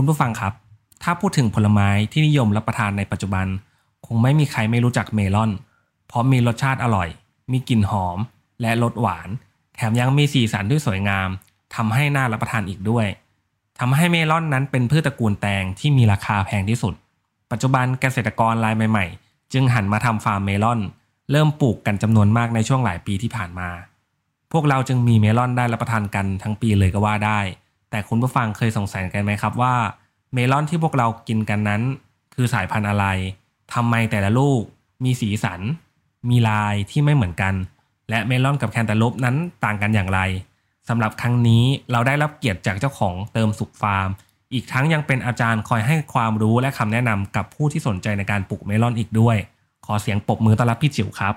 คุณผู้ฟังครับ ถ้าพูดถึงผลไม้ที่นิยมรับประทานในปัจจุบัน คงไม่มีใครไม่รู้จักเมลอน เพราะมีรสชาติอร่อย มีกลิ่นหอม และรสหวาน แถมยังมีสีสันที่สวยงามทำให้น่ารับประทานอีกด้วยทำให้เมลอนนั้นเป็นพืชตระกูลแตงที่มีราคาแพงที่สุด ปัจจุบันเกษตรกรรายใหม่ ๆ จึงหันมาทำฟาร์มเมลอน เริ่มปลูกกันจำนวนมากในช่วงหลายปีที่ผ่านมา พวกเราจึงมีเมลอนได้รับประทานกันทั้งปีเลยก็ว่าได้ แต่คุณผู้ฟังเคยสงสัยกันไหมครับว่า เมลอนที่พวกเรากินกันนั้น คือสายพันธุ์อะไรทำไมแต่ละลูก มีสีสัน มีลายที่ไม่เหมือนกัน และเมลอนกับแคนตาลูปนั้นต่างกันอย่างไรสำหรับครั้งนี้เราได้รับเกียรติจากเจ้าของเติมสุขฟาร์ม อีกทั้งยังเป็นอาจารย์คอยให้ความรู้และคำแนะนำกับผู้ที่สนใจในการปลูกเมลอนอีกด้วย ขอเสียงปรบมือต้อนรับพี่จิ๋วครับ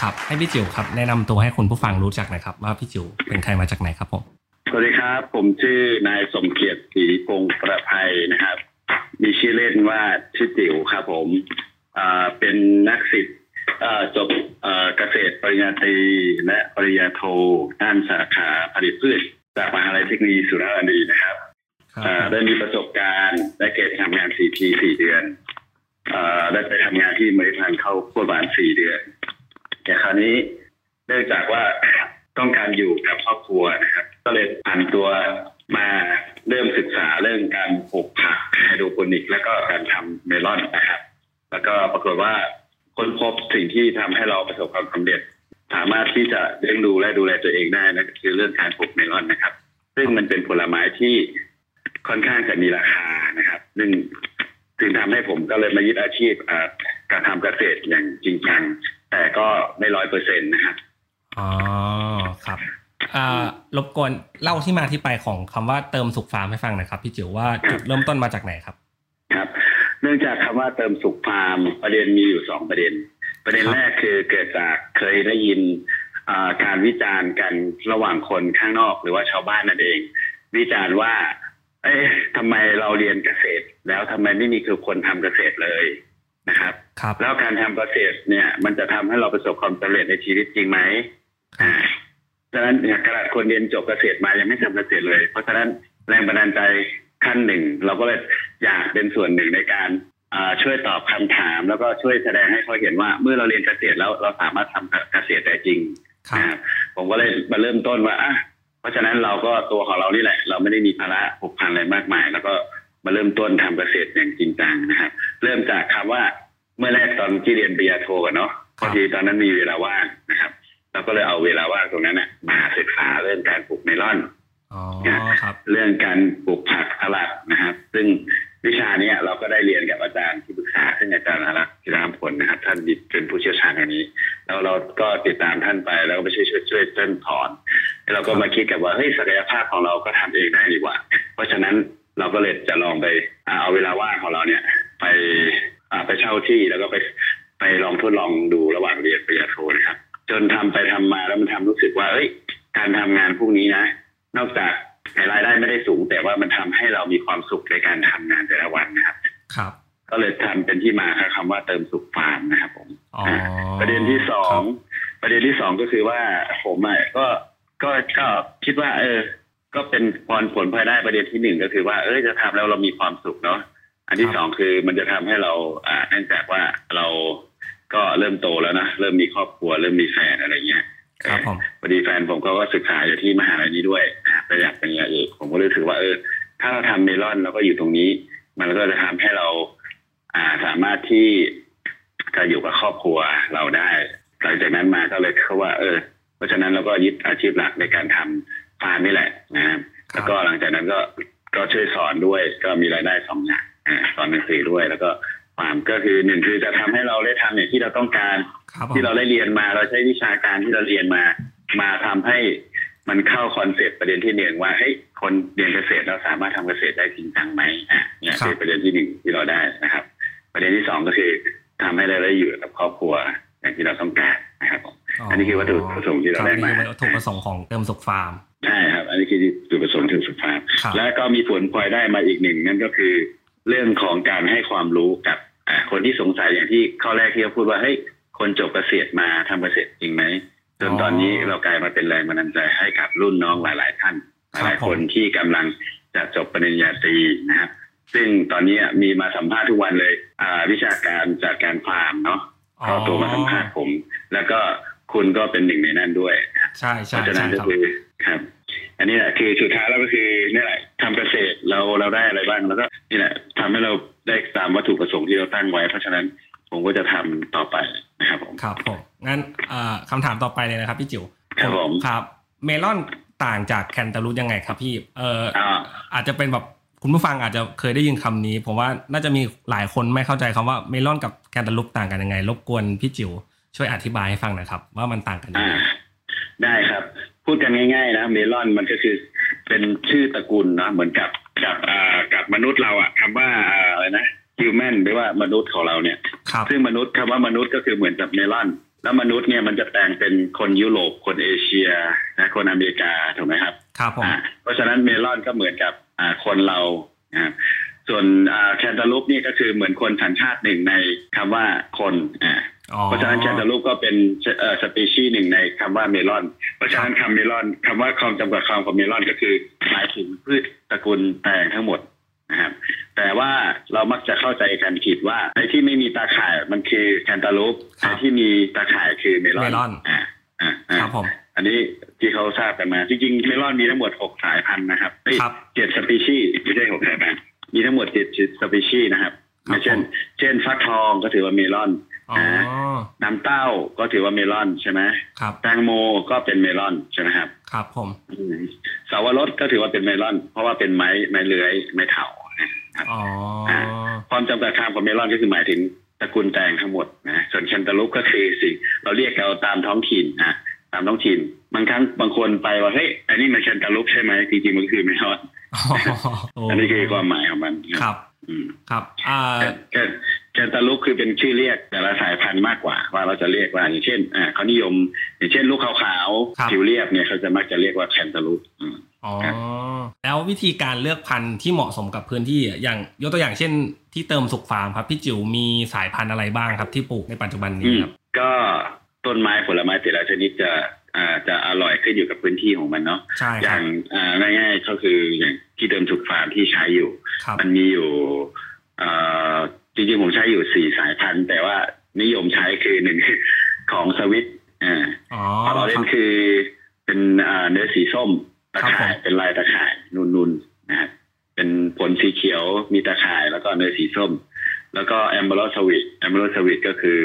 ครับให้พี่จิ๋วครับแนะนำตัวให้คุณผู้ฟังรู้จักหน่อยครับ ว่าพี่จิ๋วเป็นใครมาจากไหนครับผมสวัสดีครับ ผมชื่อนายสมเกียรติศรีพงศ์ประภัยนะครับ มีชื่อเล่นว่าชื่อจิ๋วครับ ผมอ่าเป็นนักศิษย์อ่าจบอ่าเกษตรปริญญาตรีและปริญญาโทด้านสาขาผลิตพืชจากมหาลัยเทคโนโลยีสุราษฎร์ธานีนะครับอ่าได้มีประสบการณ์ได้เกณฑ์ทำงานสี่ปีสี่เดือนอ่าได้ไปทำงานที่เมริพันธ์เข้าโคตรบานสี่เดือน แต่คราวนี้เนื่องจากว่าต้องการอยู่กับครอบครัวนะครับ ก็เลยผ่านตัวมาเริ่มศึกษาเรื่องการปลูกผักไฮโดรโปนิก แล้วก็การทำเมลอนนะครับ แล้วก็ปรากฏว่าค้นพบสิ่งที่ทำให้เราประสบความสำเร็จ สามารถที่จะเลี้ยงดูและดูแลตัวเองได้นั่นก็คือเรื่องการปลูกเมลอนนะครับ ซึ่งมันเป็นผลไม้ที่ค่อนข้างจะมีราคานะครับซึ่งจึงทำให้ผมก็เลยมายึดอาชีพการทำเกษตรอย่างจริงจัง แต่ก็ไม่ร้อยเปอร์เซ็นต์นะครับอ๋อครับอ่ารบกวนเล่าที่มาที่ไปของคำว่าเติมสุขฟาร์มให้ฟังหน่อยครับ พี่จิ๋วว่าจุดเริ่มต้นมาจากไหนครับ ครับ เนื่องจากคำว่าเติมสุขฟาร์มประเด็นมีอยู่สองประเด็น ประเด็นครับแรกคือเกิดจากเคยได้ยินอ่าการวิจารณ์กันระหว่างคนข้างนอกหรือว่าชาวบ้านนั่นเอง วิจารณ์ว่า เอ๊ะทำไมเราเรียนเกษตร แล้วทำไมไม่มีคือคนทำเกษตรเลย นะครับครับแล้วการทำเกษตรเนี่ย มันจะทำให้เราประสบความสำเร็จในชีวิตจริงไหมอ่าฉะนั้นเนี่ยขนาดคนเรียนจบเกษตรมายังไม่ทำเกษตรเลย เพราะฉะนั้นแรงบันดาลใจขั้นหนึ่ง เราก็เลยอยากเป็นส่วนหนึ่งในการอ่าช่วยตอบคำถาม แล้วก็ช่วยแสดงให้เขาเห็นว่า เมื่อเราเรียนเกษตรแล้วเราสามารถทำเกษตรได้จริงครับนะครับผมก็เลยมาเริ่มต้นว่าอะเพราะฉะนั้นเราก็ตัวของเรานี่แหละ เราไม่ได้มีภาระผูกพันอะไรมากมาย แล้วก็ มาเริ่มต้นทำเกษตรอย่างจริงจังนะครับเริ่มจากคำว่าเมื่อแรกตอนที่เรียนปริญญาโทกันเนาะพอดีตอนนั้นมีเวลาว่างนะครับเราก็เลยเอาเวลาว่างตรงนั้นน่ะมาศึกษาเรื่องการปลูกเมลอนอ๋อครับเรื่องการปลูกผักสลัดนะครับ ซึ่งวิชาเนี้ยเราก็ได้เรียนกับอาจารย์ที่ปรึกษาซึ่งอาจารย์อารักษ์ธีรามพลนะครับ ท่านเป็นผู้เชี่ยวชาญอันนี้ แล้วเราก็ติดตามท่านไปแล้วก็ไปช่วยช่วยช่วยท่านถอนแล้วเราก็มาคิดกันว่าเฮ้ยศักยภาพของเราก็ทำเองได้ดีกว่า เพราะฉะนั้น เราก็เลยจะลองไปอ่าเอาเวลาว่างของเราเนี่ย ไปอ่าไปเช่าที่แล้วก็ไปไปลองทดลองดูระหว่างเรียนปริญญาโทนะครับ จนทำไปทำมาแล้วมันทำรู้สึกว่า เอ้ย การทำงานพวกนี้นะ นอกจากรายได้ไม่ได้สูง แต่ว่ามันทำให้เรามีความสุขในการทำงานแต่ละวันนะครับ ครับ ก็เลยทำเป็นที่มาของคำว่าเติมสุขฟาร์มนะครับผมอ๋อประเด็นที่สองประเด็นที่สองก็คือว่าผมอะก็ก็ก็คิดว่า เออ ก็เป็นผลผลภายได้ประเด็นที่หนึ่งก็คือว่าเออจะทำแล้วเรามีความสุขเนาะอันที่สองคือมันจะทำให้เราอ่าเนื่องจากว่าเราก็เริ่มโตแล้วนะเริ่มมีครอบครัว เริ่มมีแฟนอะไรเงี้ยครับผมพอดีแฟนผมก็ศึกษาอยู่ที่มหาลัยนี้ด้วยไปอยากเป็นอย่างอื่นผมก็เลยถือว่าเออ ถ้าเราทำเมลอนแล้วก็อยู่ตรงนี้ มันก็จะทำให้เรา อ่าสามารถที่จะอยู่กับครอบครัวเราได้ หลังจากนั้นมาก็เลยเขาว่า เออ เพราะฉะนั้นเราก็ยึดอาชีพหลักในการทำ ฟาร์มนี่แหละนะครับแล้วก็หลังจากนั้นก็ก็ช่วยสอนด้วย ก็มีรายได้สองอย่างสอนหนังสือด้วย แล้วก็ฟาร์มก็คือหนึ่งคือจะทำให้เราได้ทำอย่างที่เราต้องการรที่เราได้เรียนมาเราใช้วิชาการที่เราเรียนมา มาทำให้มันเข้า concept ประเด็นที่หนึ่งว่าเฮ้ยคนเรียนเกษตรเราสามารถทำเกษตรได้จริงจังไหมอะเนี่ยคือประเด็นที่หนึ่งที่เราได้นะครับ ประเด็นที่สองก็คือทำให้เราได้อยู่กับครอบครัวอย่างที่เราต้องการนะครับอันนี้คือวัตถุประสงค์ที่เราได้มาวัตถุประสงค์ของเติมสุขฟาร์ม ใช่ครับ อันนี้คือจุดประสงค์ถึงสุดท้ายครับแล้วก็มีผลพลอยได้มาอีกหนึ่งนั่นก็คือ เรื่องของการให้ความรู้กับอ่าคนที่สงสัยอย่างที่ข้อแรกที่เขาพูดว่าเฮ้ยคนจบเกษตรมาทำเกษตรจริงไหมจนตอนนี้เรากลายมาเป็นแรงบันดาลใจให้กับรุ่นน้องหลาย ๆ ท่านหลายๆคนที่กำลังจะจบปริญญาตรีนะครับซึ่งตอนนี้มีมาสัมภาษณ์ทุกวันเลย อ่า วิชาการจากการฟาร์มเนาะเข้าตัวมาสัมภาษณ์ผม แล้วก็คุณก็เป็นหนึ่งในนั้นด้วย ใช่เพใช่ราะฉะใช่นั้นก็ครับคือครับ อันนี้แหละคือสุดท้ายแล้วก็คือนี่แหละทำเกษตรเราเราได้อะไรบ้างแล้วก็นี่แหละทำให้เราได้ตามวัตถุประสงค์ที่เราตั้งไว้ เพราะฉะนั้นผมก็จะทำต่อไปนะครับผมครับผมงั้นเอ่อคำถามต่อไปเลยนะครับพี่จิ๋วครับผมครับ เมลอนต่างจากแคนตาลูปยังไงครับพี่เอ่ออ่าอาจจะเป็นแบบคุณผู้ฟังอาจจะเคยได้ยินคำนี้ ผมว่าน่าจะมีหลายคนไม่เข้าใจคำว่าเมลอนกับแคนตาลูปต่างกันยังไง รบกวนพี่จิ๋วช่วยอธิบายให้ฟังหนะครับ ว่ามันต่างกันยังอ่าไงได้ครับ พูดกันง่ายๆนะเมลอนมันก็คือเป็นชื่อตระกูลนะเหมือนกับกับอ่ากับมนุษย์เราอะคำว่าอ่าอะไรนะ human หรือว่ามนุษย์ของเราเนี่ยครับซึ่งมนุษย์คำว่ามนุษย์ก็คือเหมือนกับเมลอน แล้วมนุษย์เนี่ยมันจะแปลงเป็นคนยุโรปคนเอเชียนะคนอเมริกาถูกไหมครับครับผมอ่าเพราะฉะนั้นเมลอนก็เหมือนกับอ่าคนเรานะครับส่วนอ่าแคนตาลูปนี่ก็คือเหมือนคนสัญชาติหนึ่งในคำว่าคนอ่าอ๋อ เพราะฉะนั้นแคนตาลูปก็เป็นเอ่อสปีชีส์หนึ่งในคำว่าเมลอน เพราะฉะนั้นคำเมลอนคำว่าความจำกัดความของเมลอนก็คือหมายถึงพืชตระกูลแตงทั้งหมดนะครับแต่ว่าเรามักจะเข้าใจกันผิดว่าไอ้ที่ไม่มีตาข่ายมันคือแคนตาลูปครับไอ้ที่มีตาข่ายคือเมลอนเมลอนอ่าอ่าอ่าครับผมอันนี้ที่เขาทราบกันมาจริงๆเมลอนมีทั้งหมดหกสายพันธุ์นะครับเอ้ยครับเจ็ดสปีชีส์ไม่ใช่หกสายพันธุ์มีทั้งหมดเจ็ดสปีชีส์นะครับครับเช่นผมเช่นฟักทองก็ถือว่าเมลอนอ๋อ น้ำเต้าก็ถือว่าเมลอนใช่ไหมครับแตงโมก็เป็นเมลอนใช่ไหมครับ ครับผมอืมสาวรสก็ถือว่าเป็นเมลอน เพราะว่าเป็นไม้ไม้เลื้อยไม้เถานะครับอ๋อความจำกัดความของเมลอนก็คือหมายถึงตระกูลแตงทั้งหมดนะส่วนแคนตาลูปก็คือสิ่งเราเรียกเอาตามท้องถิ่นนะตามท้องถิ่น บางครั้งบางคนไปว่าเฮ้ยอันนี้มันแคนตาลูปใช่ไหมจริงๆมันคือเมลอนอ๋อโอันนี้คือความหมายของมันครับอืมครับอ่า แคนแคนตาลูปคือเป็นชื่อเรียกแต่ละสายพันธุ์มากกว่า ว่าเราจะเรียกว่าอย่างเช่นอ่าเขานิยม อย่างเช่นลูกขาวครับๆผิวเรียบเนี่ยเขาจะมักจะเรียกว่าแคนตาลูปอืมอ๋อครับแล้ววิธีการเลือกพันธุ์ที่เหมาะสมกับพื้นที่อะอย่างยกตัวอย่างเช่น ที่เติมสุกฟาร์มครับพี่จิ๋วมีสายพันธุ์อะไรบ้างครับที่ปลูกในปัจจุบันอืนี้มครับก็ต้นไม้ผลไม้แต่ละชนิดจะอ่าจะอร่อยขึ้นอยู่กับพื้นที่ของมันเนาะใช่อครัย่าบงอ่าง่ายๆก็คืออย่างที่เดิมถูกฟาร์มที่ใช้อยู่ครับมันมีอยู่เอ่อ จริงๆผมใช้อยู่สี่สายพันธุ์ แต่ว่านิยมใช้คือหนึ่งของสวิตอ่าอ๋อพอเราคเล่รันบคือเป็นอ่าเนื้อสีส้มตะครับข่ายผมเป็นลายตะข่ายนุนๆนะครับเป็นผลสีเขียวมีตะข่ายแล้วก็เนื้อสีส้ม แล้วก็แอมเบอร์สวิตแอมเบอร์สวิตก็คือ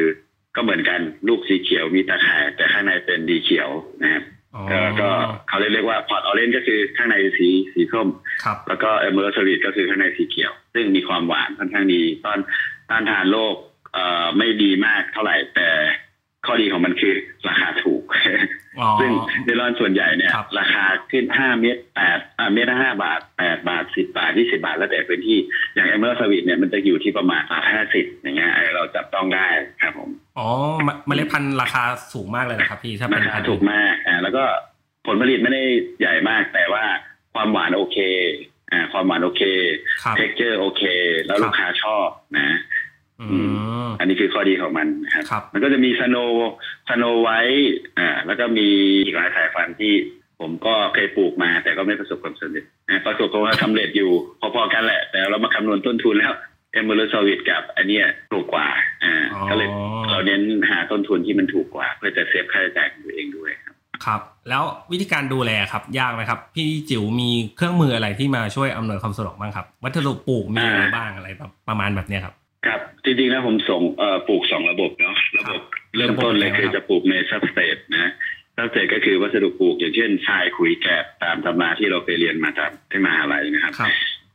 ก็เหมือนกันลูกสีเขียวมีตะข่าย แต่ข้างในเป็นดีเขียวนะครับอ๋อ ก็ก็เขาเรียกว่า Pot Orange ก็คือข้างในสีสีส้มครับแล้วก็ Emerald Sweet ก็คือข้างในสีเขียว ซึ่งมีความหวานค่อนข้างดีตอนต้านทานโรคเอ่อไม่ดีมากเท่าไหร่แต่ข้อดีของมันคือราคาถูกอ๋อซึ่งเมลอนส่วนใหญ่เนี่ยครับราคาขึ้นห้าเมตรแปดอ่าเมล็ดละห้าบาทแปดบาทสิบาทยี่สิบาท แล้วแต่พื้นที่ อย่าง Emerald Sweet เนี่ยมันจะอยู่ที่ประมาณบาทห้าสิบอย่างเงี้ยเราจับต้องได้ครับผม อ๋อเมเมล็ดพันธุ์ราคาสูงมากเลยนะครับพี่ ถ้าเป็รานคาพันธุ์ถูกมากอ่าแล้ว ก็ผลผลิตไม่ได้ใหญ่มาก แต่ว่าความหวานโอเคอ่าความหวานโอเคครับ texture โอเค แล้วครับลูกค้าชอบนะอืมอันนี้คือข้อดีของมันนะครับครับมันก็จะมี Snow Snow White อ่าแล้วก็มีอีกหลายสายพันธุ์ที่ผมก็เคยปลูกมา แต่ก็ไม่ประสบความสำเร็จนะประสบความสำเร็จอยู่ พอๆกันแหละ แต่เรามาคำนวณต้นทุนแล้วEmerald Sweet กับอันเนี้ยถูกกว่า อ่าอ๋อก็เลยเราเน้นหาต้นทุนที่มันถูกกว่า เพื่อจะ save ค่าใช้จ่ายของตัวเองด้วยครับ ครับ แล้ววิธีการดูแลครับยากไหมครับ พี่จิ๋วมีเครื่องมืออะไรที่มาช่วยอำนวยความสะดวกบ้างครับ วัสดุปลูกมีอะไรอ่าบ้างอะไรแบบประมาณแบบเนี้ยครับครับจริงๆแล้วผมส่งเอ่อปลูกสองระบบเนาะระบบเริ่มต้นเลยคือจะปลูกใน substrate นะ substrate ก็คือวัสดุปลูกอย่างเช่นทรายขุยแกลบตามตำราที่เราเคยเรียนมาตามที่มหาลัยนะครับครับ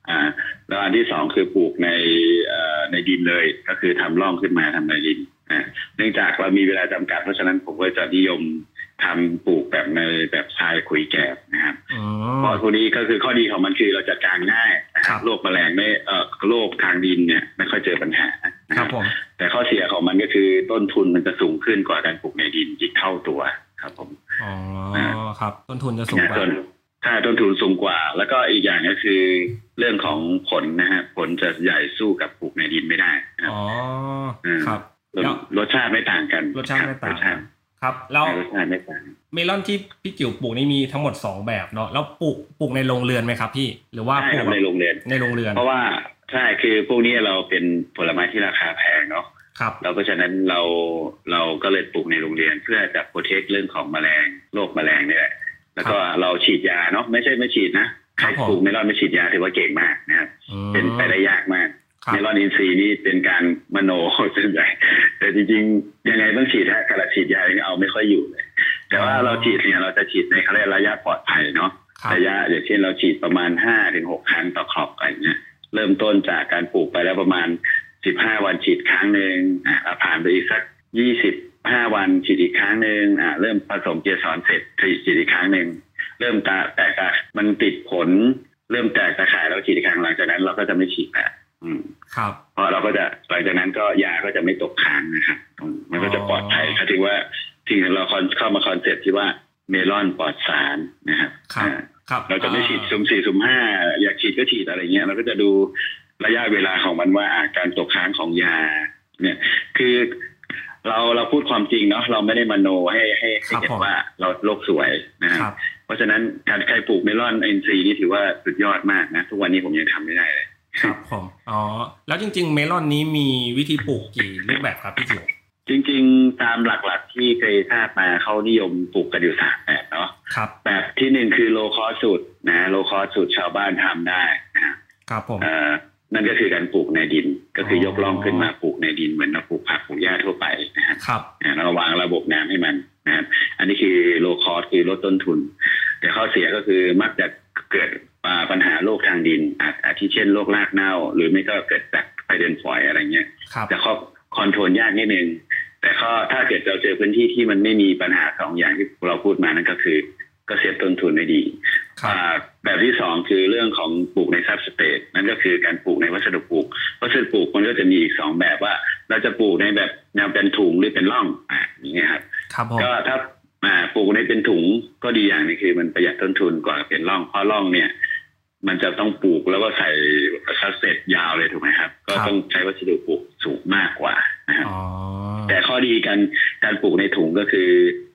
อ่าแล้วแล้วอันที่สองคือปลูกในเอ่อในดินเลยก็คือทำร่องขึ้นมาทำในดินอ่าเนื่องจากเรามีเวลาจำกัดเพราะฉะนั้นผมก็จะนิยม ทำปลูกแบบในแบบทรายขุยแกบนะครับอืเพมราะพวกนี้ก็คือข้อดีของมันคือเราจัดการง่ายนะคครัรับบโรคแมลงไม่เอ่อโรคทางดินเนี่ยไม่ค่อยเจอปัญหานะคครัรับบผมแต่ข้อเสียของมันก็คือต้นทุนมันจะสูงขึ้นกว่าการปลูกในดินอีกเท่าตัวครับผมอ๋อครับ ต้นทุนจะสูงกว่าส่วนถ้าต้นทุนสูงกว่า แล้วก็อีกอย่างก็คือเรื่องของผลนะฮะผลจะใหญ่สู้กับปลูกในดินไม่ได้นะครับอ๋อมครับรสแล้วรสชาติไม่ต่างกันรสชาติไม่ต่างรสชาติ ครับ แล้วรสชาติไม่ต่างเมลอนที่พี่จิ๋วปลูกนี่มีทั้งหมดสองแบบเนาะแล้วปลูกปลูกในโรงเรือนไหมครับ พี่หรือว่าใช่ปลูคกรับในโรงเรียนในโรงเรือน เพราะว่าใช่คือพวกนี้เราเป็นผลไม้ที่ราคาแพงเนาะครับเราเพราะฉะนั้นเราเราก็เลยปลูกในโรงเรียนเพื่อจะโปรเทคเรื่องของแมลงโรคแมลงนี่แหละแล้วก็เราฉีดยาเนาะไม่ใช่ไม่ฉีดนะใครครับผมปลูกเมลอนไม่ฉีดยาถือว่าเก่งมากนะครับอืมเป็นไปได้ยากมากครับ เมลอนอินทรีย์นี่เป็นการมโนส่วนใหญ่แต่จริงๆยังไงต้องฉีดฮะการฉีดยายังเอาไม่ค่อยอยู่เลย แต่ว่าเราฉีดเนี่ยเราจะฉีดในเขาเรียกระยะปลอดภัยเนาะครับระยะอย่างเช่นเราฉีดประมาณห้าถึงหกครั้งต่อครอบอะไรเงี้ยเริ่มต้นจากการปลูกไปแล้วประมาณสิบห้าวันฉีดครั้งหนึ่งอะแล้วผ่านไปอีกสักยี่สิบห้าวันฉีดอีกครั้งหนึ่งอะเริ่มผสมเกสรเสร็จฉีดอีกครั้งหนึ่งเริ่มตาแตกตามันติดผล เริ่มแตกตาข่ายเราฉีดอีกครั้งหลังจากนั้น เราก็จะไม่ฉีดแล้ว อืมครับเพราะเราก็จะหลังจากนั้นก็ยาก็จะไม่ตกค้างนะครับอืมมันก็จะปลอดภัยเขาถือว่าสิ่งที่เราเข้ามา concept ที่ว่าเมลอนปลอดสารนะครับครับอ่าครับเราจะไม่ฉีดอ่าสุ่มสี่สุ่มห้าอยากฉีดก็ฉีดอะไรเงี้ยเราก็จะดูระยะเวลาของมันว่าอ่าการตกค้างของยา เนี่ยคือเราเราพูดความจริงเนาะเราไม่ได้มโนให้ให้ให้เห็นว่าเราโลกสวยนะครับครับเพราะฉะนั้นการใครปลูกเมลอนเอ็นซีนี่ถือว่าสุดยอดมากนะ ทุกวันนี้ผมยังทำไม่ได้เลย ครับผมอ๋อแล้วจริง ๆ เมลอนนี้มีวิธีปลูกกี่รูปแบบครับพี่จิ๋วจริง ๆ ตามหลักๆที่เคยทราบมาเขานิยมปลูกกันอยู่สามแบบเนาะครับ แบบที่หนึ่งคือ low cost สูตรนะ low cost สูตรชาวบ้านทำได้นะครับครับผมเอ่อนั่นก็คือการปลูกในดินก็คือออยกร่องขึ้นมาปลูกในดินเหมือนเราปลูกผักปลูกหญ้าทั่วไปนะครับครับอ่าแล้วก็วางระบบน้ำให้มันนะครับอันนี้คือ low cost คือลดต้นทุน แต่ข้อเสียก็คือมักจะเกิดอ่า ปัญหาโรคทางดินอาอาทิเช่นโรครากเน่า หรือไม่ก็เกิดจากไส้เดือนฝอยอะไรเงี้ยครับจะครอบ control ยากนิดนึงแต่ข้อถ้าเกิดเราเจอพื้นที่ที่มันไม่มีปัญหาสองอย่างที่เราพูดมานั่นก็คือ ก็เซฟต้นทุนได้ดีครับอ่าแบบที่สองคือเรื่องของปลูกในซับสเปซนั่นก็คือการปลูกในวัสดุปลูกวัสดุปลูกมันก็จะมีอีกสองแบบว่า เราจะปลูกในแบบแนวเป็นถุงหรือเป็นร่องอ่าอย่างเงี้ยครับครับผมก็ถ้าอ่าปลูกในเป็นถุงก็ดีอย่างหนึงคือมันประหยัดต้นทุนกว่าเป็นร่องเพราะร่องเนี่ย มันจะต้องปลูกแล้วก็ใส่ซับสเปซยาวเลยถูกไหมครับ ก็ต้องใช้วัสดุปลูกสูงมากกว่านะครับอ๋อแต่ข้อดีการการปลูกในถุงก็คือ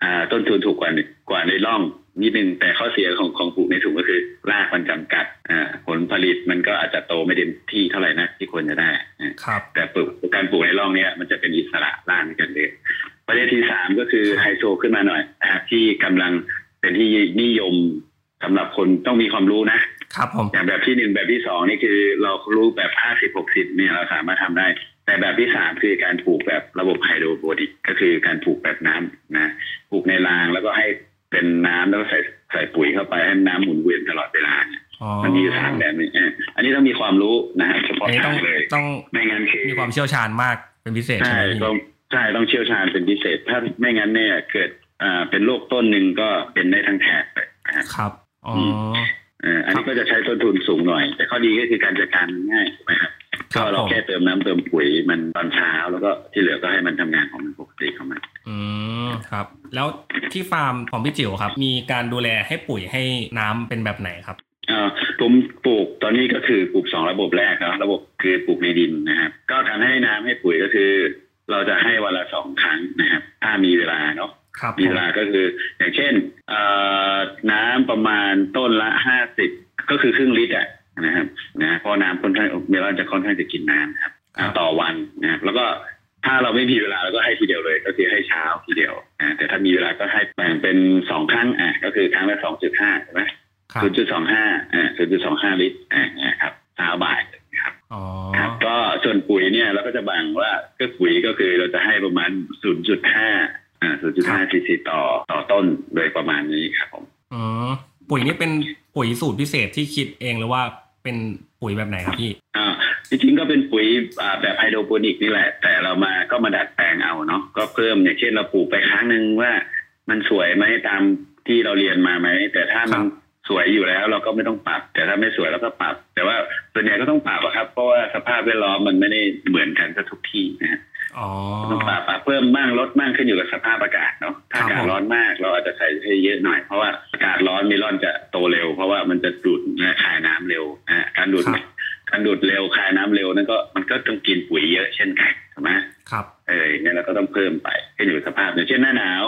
อ่า ต้นทุนถูกกว่ากว่าในร่องนิดนึงแต่ข้อเสียของของปลูกในถุงก็คือรากมันจำกัดอ่าผลผลิตมันก็อาจจะโตไม่เต็มที่เท่าไหร่นะที่ควรจะได้อ่าครับแต่ปลูกการปลูกในร่องเนี้ยมันจะเป็นอิสระร่างกันเลยประเด็นที่สามก็คือไฮโซขึ้นมาหน่อยนะครับที่กำลังเป็นที่นิยมสำหรับคนต้องมีความรู้นะ ครับผมอย่างแบบที่หนึ่งแบบที่สองนี่คือเรารู้แบบห้าสิบหกสิบเนี่ยเราสามารถทำได้ แต่แบบที่สามคือการปลูกแบบระบบไฮโดรโปนิกก็คือการปลูกแบบน้ำนะปลูกในรางแล้วก็ให้เป็นน้ำแล้วก็ใส่ใส่ปุ๋ยเข้าไปให้น้ำหมุนเวียนตลอดเวลาเนี่ยอ๋อมันมีอยู่สามแบบนี้อะอันนี้ต้องมีความรู้นะฮะเฉอัพาะนนี้ทาต้องงเลยต้องไม่งั้นคือมีความเชี่ยวชาญมากเป็นพิเศษใช่ใช่ไหมพี่ต้องใช่ต้องเชี่ยวชาญเป็นพิเศษ ถ้าไม่งั้นเนี่ยเกิดอ่าเป็นโรคต้นหนึ่งก็เป็นได้ทั้งแถบเลยนะฮะครับอ๋อเอ่ออันนี้ก็จะใช้ต้นทุนสูงหน่อย แต่ข้อดีก็คือการจัดการง่ายถูกไหมครับครัก็บเราผมแค่เติมน้ำเติมปุ๋ยมันตอนเช้าแล้วก็ที่เหลือก็ให้มันทำงานของมันปกติของมันอืมครับ แล้วที่ฟาร์มของพี่จิ๋วครับ มีการดูแลให้ปุ๋ยให้น้ำเป็นแบบไหนครับเอ่อผมปลูกตอนนี้ก็คือปลูกสองระบบแรกนะระบบคือปลูกในดินนะครับก็การให้น้ำให้ปุ๋ยก็คือ เราจะให้วันละสองครั้งนะครับ ถ้ามีเวลาเนาะครับ มีผเวมลาก็คือ อย่างเช่นเอ่อน้ำประมาณต้นละห้าสิบก็คือครึ่งลิตรอะนะครับนะเพราะน้ำค่อนข้างเมลอนจะค่อนข้างจะกินน้ำครับอ่าต่อวันนะครับแล้วก็ถ้าเราไม่มีเวลาเราก็ให้ทีเดียวเลย ก็คือให้เช้าทีเดียวนะแต่ถ้ามีเวลาก็ให้แบ่งเป็นสองครั้งอะก็คือครั้งละสองจุดห้าใช่ไหมครับศูนย์จุดสองห้าอ่าศูนย์จุดสองห้าลิตรอ่าเนี่ยครับเช้าบ่ายนะครับอ๋อครับก็ส่วนปุ๋ยเนี่ยเราก็จะแบ่งว่าก็ปุ๋ยก็คือเราจะให้ประมาณศูนย์จุดห้า อ่าศูนย์จุดห้าซีซีต่อต่อต้นโดยประมาณนี้ครับผมอืมปุ๋ยนี่เป็นปุ๋ยสูตรพิเศษที่คิดเองหรือว่าเป็นปุ๋ยแบบไหนครับพี่อ่าจริงๆก็เป็นปุ๋ยอ่าแบบไฮโดรโปนิกนี่แหละ แต่เรามาก็มาดัดแปลงเอาเนาะก็เพิ่มอย่างเช่นเราปลูกไปครั้งหนึ่งว่า มันสวยไหมตามที่เราเรียนมาไหมแต่ถ้ามันครับสวยอยู่แล้วเราก็ไม่ต้องปรับ แต่ถ้าไม่สวยเราก็ปรับ แต่ว่าส่วนใหญ่ก็ต้องปรับอะครับ เพราะว่าสภาพแวดล้อมมันไม่ได้เหมือนกันทุกที่นะฮะอ๋อ ต้องปรับปรับเพิ่มบ้างลดบ้างขึ้นอยู่กับสภาพอากาศเนาะถ้าครับอากาศผมร้อนมากเราอาจจะใส่ให้เยอะหน่อย เพราะว่าอากาศร้อนเมลอนจะโตเร็ว เพราะว่ามันจะดูดและคายน้ำเร็วนะฮะการดูดครับการดูดเร็วคายน้ำเร็วนั่นก็มันก็ต้องกินปุ๋ยเยอะเช่นกันถูกไหมครับเออเนี่ยเราก็ต้องเพิ่มไปขึ้นอยู่กับสภาพอย่างเช่นหน้าหนาว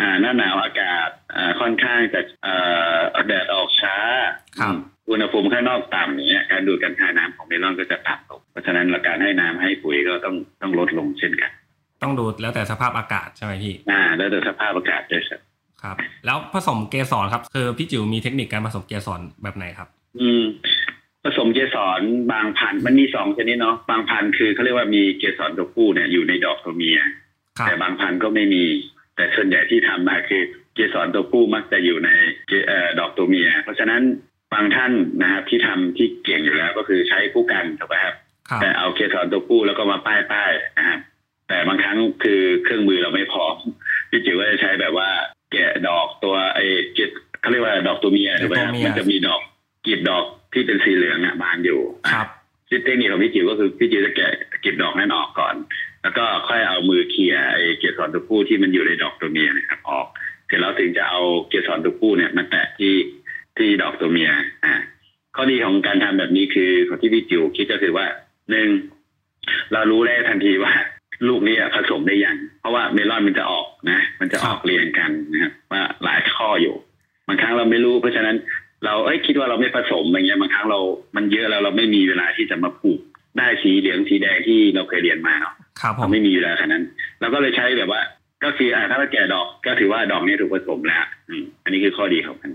อ่าหน้าหนาวอากาศอ่าค่อนข้างจะเอ่อแดดออกช้าครับอุณหภูมิข้างนอกต่ำอย่างเงี้ยการดูดการคายน้ำของเมลอนก็จะต่ำลงเพราะฉะนั้นเราการให้น้ำให้ปุ๋ยก็ต้องต้องลดลงเช่นกัน ต้องดูแล้วแต่สภาพอากาศใช่ไหมพี่อ่า แล้วแต่สภาพอากาศด้วยครับครับ แล้วผสมเกสรครับคือพี่จิ๋วมีเทคนิคการผสมเกสรแบบไหนครับ อืมผสมเกสรบางพันธุ์มันมีสองชนิดเนาะบางพันธุ์คือเขาเรียกว่ามีเกสรตัวผู้เนี่ยอยู่ในดอกตัวเมียครับแต่บางพันธุ์ก็ไม่มี แต่ส่วนใหญ่ที่ทำมาคือเกสรตัวผู้มักจะอยู่ในเกเอ่อดอกตัวเมีย เพราะฉะนั้นบางท่านนะครับที่ทำที่เก่งอยู่แล้วก็คือใช้ผู้กันถูกไหมครับครับแต่เอาเกสรตัวผู้แล้วก็มาป้ายป้ายๆนะครับแต่บางครั้งคือเครื่องมือเราไม่พร้อมพี่จิ๋วก็จะใช้แบบว่า แกะดอกตัวไอ้เกสเขาเรียกว่าดอกตัวเมียถูกไหมครับมันจะมีดอกกลีบดอกที่เป็นสีเหลืองอะบานอยู่ครับเทคนิคของพี่จิ๋วก็คือพี่จิ๋วจะแกะกลีบดอกนั้นออกก่อน แล้วก็ค่อยเอามือเขี่ยไอ้เกสรตัวผู้ที่มันอยู่ในดอกตัวเมียนะครับออก เสร็จแล้วถึงจะเอาเกสรตัวผู้เนี่ยมาแตะที่ที่ดอกตัวเมียอ่าข้อดีของการทำแบบนี้คือของที่พี่จิ๋วคิดก็คือว่าหนึ่งเรารู้ได้ทันทีว่า ลูกนี้ผสมได้ยังเพราะว่าเมลอนมันจะออกนะ มันจะออกเรียงกันนะครับว่าหลายข้ออยู่บางครั้งเราไม่รู้เพราะฉะนั้นเราเอ้ยคิดว่าเราไม่ผสมอย่างเงี้ยบางครั้งเรา มันเยอะแล้วเราไม่มีเวลาที่จะมาปลูกได้สีเหลืองสีแดงที่เราเคยเรียนมาเนาะ ครับผเรามไม่มีเวลาขนาดนั้นเราก็เลยใช้แบบว่า ก็คืออ่าถ้าเราแก่ดอกก็ถือว่าดอกนี้ถูกผสมแล้วอืมอันนี้คือข้อดีของมัน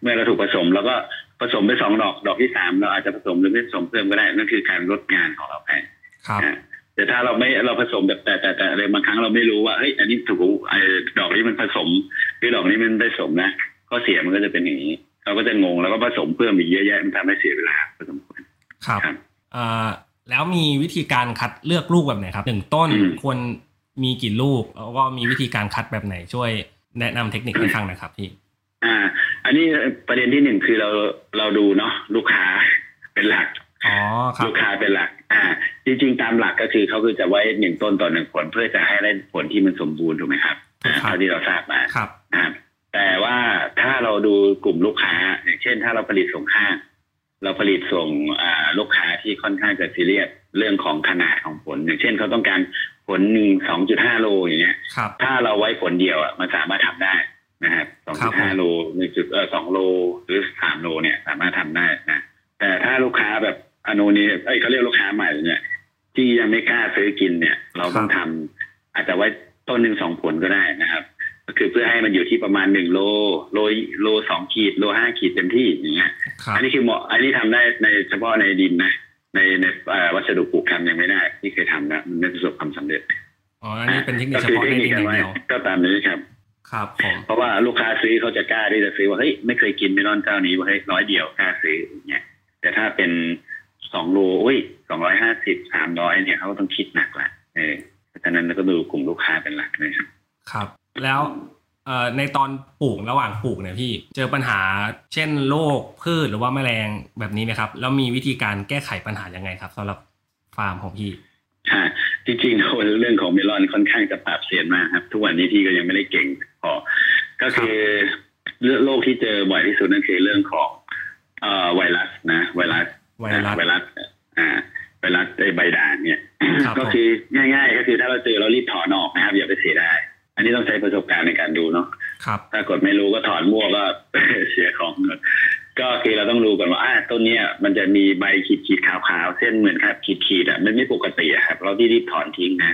เมื่อเราถูกผสมเราก็ผสมไปสองดอกดอกที่สามเราอาจจะผสมหรือไม่ผสมเพิ่มก็ได้นั่นคือการลดงานของเราไปครับนะแต่ถ้าเราไม่เราผสมแบบแต่แต่แต่อะไรบางครั้งเราไม่รู้ว่าเฮ้ยอันนี้ถูกไอ้ดอกนี้มันผสมหรือดอกนี้มันผสมนะข้อเสียมันก็จะเป็นอย่างนี้ เราก็จะงงแล้วก็ผสมเพิ่มอีกเยอะแยะมันทำให้เสียเวลาพอสมควรครับครับเอ่อ แล้วมีวิธีการคัดเลือกลูกแบบไหนครับหนึ่งต้นอืมควรมีกี่ลูก แล้วก็มีวิธีการคัดแบบไหนช่วยแนะนำเทคนิคให้ฟังหนะครับพี่ อ่า อันนี้ประเด็นที่หนึ่งคือเราเราดูเนาะลูกค้าเป็นหลักอ๋อครับลูกค้าเป็นหลัก อ่า จริง ๆ ตามหลักก็คือเขาคือจะไว้หนึ่งต้นต่อหนึ่งผลเพื่อจะให้ได้ผลที่มันสมบูรณ์ถูกไหมครับอ่าครับเท่าที่เราทราบมาครับนะครับแต่ว่าถ้าเราดูกลุ่มลูกค้า อย่างเช่น ถ้าเราผลิตส่งห้าง เราผลิตส่งอ่าลูกค้าที่ค่อนข้างจะซีเรียสเรื่องของขนาดของผล อย่างเช่นเขาต้องการผลหนึ่งสองจุดห้าโลอย่างเงี้ยครับถ้าเราไว้ผลเดียวอะมันสามารถทำได้นะครับครับผมสองครัจุบดห้าโลหนึ่งจุดเออสองโลหรือสามโลเนี่ยสามารถทำได้นะแต่ถ้าลูกค้าแบบอโนนี้เอ้ยเขาเรียกลูกค้าใหม่เนี่ยที่ยังไม่กล้าซื้อกินเนี่ย เราต้องทำอาจจะไว้ต้นหนึ่งสองผลก็ได้นะครับก็คือเพื่อ ให้มันอยู่ที่ประมาณหนึ่งโลโลโลสองขีดโลห้าขีดเต็มที่อย่างเงี้ยครับอันนี้คือเหมาะอันนี้ทำได้ในเฉพาะในดินนะในในเอ่อวัสดุปลูกทำยังไม่ได้ที่เคยทำนะมันไม่ประสบความสำเร็จอ๋ออันนี้เป็นเทคนิคก็เฉคือพาะเทในคนิดิคนอย่างไว้เดียวก็ตามนี้ครับครับผมเพราะว่าลูกค้าซื้อเขาจะกล้าที่จะซื้อว่าเฮ้ยไม่เคยกินเมลอนเจ้านี้ว่าเฮ้ยร้อยเดียวกล้าซื้ออย่างเงี้ยแต่ถ้าเป็นสองโลอุ้ยสองร้อยห้าสิบสามร้อยเนี่ยเขาก็ต้องคิดหนักละเออเพราะฉะนั้นเราก็ดูกลุ่มลูกค้าเป็นหลักนะครับ ครับ แล้วเอ่อ ในตอนปลูกระหว่างปลูกเนี่ยพี่เจอปัญหาเช่นโรคพืชหรือว่าแมลงแบบนี้ไหมครับ แล้วมีวิธีการแก้ไขปัญหายังไงครับสำหรับฟาร์มของพี่ค่ะจริงๆแล้วเรื่องของเมลอนค่อนข้างจะปราบเซียนมากครับ ทุกวันนี้ที่ก็ยังไม่ได้เก่งพอก็คือเรื่องโรคที่เจอบ่อยที่สุดนั่นคือเรื่องของเอ่อไวรัสนะไวรัสไวรัสไวรัสอ่าไวรัสไอใบด่างเนี่ยครับก็คือง่าย ๆ ก็คือถ้าเราเจอเรารีบถอนออกนะครับอย่าไปเสียดาย อันนี้ต้องใช้ประสบการณ์ในการดูเนาะครับถ้ากดไม่รู้ก็ถอนมั่วก็เสียของหมดก็คือเราต้องรู้ก่อนว่าอ่าต้นเนี้ยมันจะมีใบขีดขีดๆขาวๆเส้นเหมือนครับขีดขีดๆอะมันไม่ปกติอะครับ เราที่รีบถอนทิ้งนะ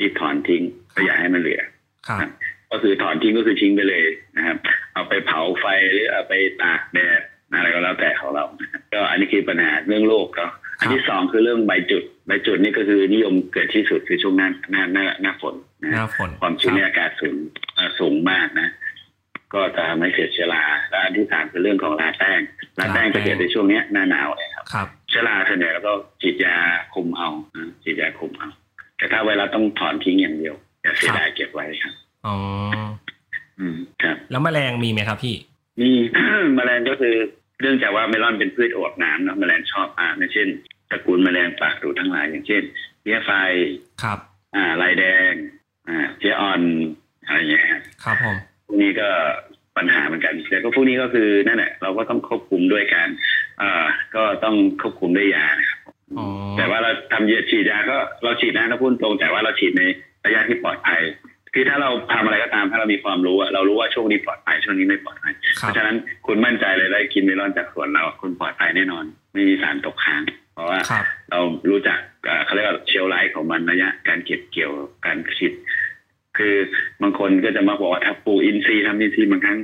รีบถอนทิ้งก็อย่าให้มันเหลือครับก็คือถอนทิ้งก็คือทิ้งไปเลยนะครับ เอาไปเผาไฟหรือเอาไปตากแดดอะไรก็แล้วแต่ของเรานะครับก็อันนี้คือปัญหาเรื่องโรคเนาะ อันที่สองคือเรื่องใบจุด ใบจุดนี่ก็คือนิยมเกิดที่สุดคือช่วงหน้าหน้าหน้าหน้าฝนนะหน้าฝนความชื้นในรับอากาศสูงเอ่อสูงมากนะ ก็จะทำให้เกิดเชื้อราและอันที่สามคือเรื่องของราแป้งราแป้งราแป้จะงเกิดในช่วงเนี้ยหน้าหนาวเลยครับครับเชื้อราส่วนใหญ่แล้วก็ฉีดยาคุมเอานะฉีดยาคุมเอา แต่ถ้าไวรัสต้องถอนทิ้งอย่างเดียวอย่าเสียดายเก็บไว้ครับอ๋ออืมครับ แล้วแมลงมีไหมครับพี่มีแมลงก็คือ เนื่องจากว่าเมลอนเป็นพืชอวบน้ำเนาะแมลงชอบอ่าเช่นตระกูลแมลงปากดูดทั้งหลาย อย่างเช่นเพี้ยไฟครับ อ่าลายแดง อ่าเพี้ยอ่อนอะไรอย่างเงี้ยครับครับผมพวกนี้ก็ปัญหาเหมือนกันแต่ก็พวกนี้ก็คือนั่นแหละเราก็ต้องควบคุมด้วยการอ่าก็ต้องควบคุมด้วยยานะครับอ๋อแต่ว่าเราทำเยอะฉีดยาก็เราฉีดนะถ้าพูดตรง แต่ว่าเราฉีดในระยะที่ปลอดภัย คือถ้าเราทำอะไรก็ตามถ้าเรามีความรู้อะเรารู้ว่าช่วงนี้ปลอดภัยช่วงนี้ไม่ปลอดภัยคเพรับราะฉะนั้นคุณมั่นใจเลยได้กินเมลอนจากสวนเราคุณปลอดภัยแน่นอน ไม่มีสารตกค้าง เพราะว่าครับเรารู้จักเอ่อเขาเรียกว่าเชลไลฟ์ของมันระยะ การเก็บเกี่ยวการคิด คือบางคนก็จะมาบอกว่าถ้าปลูกอินทรีย์ทำอินทรีย์บางครั้ง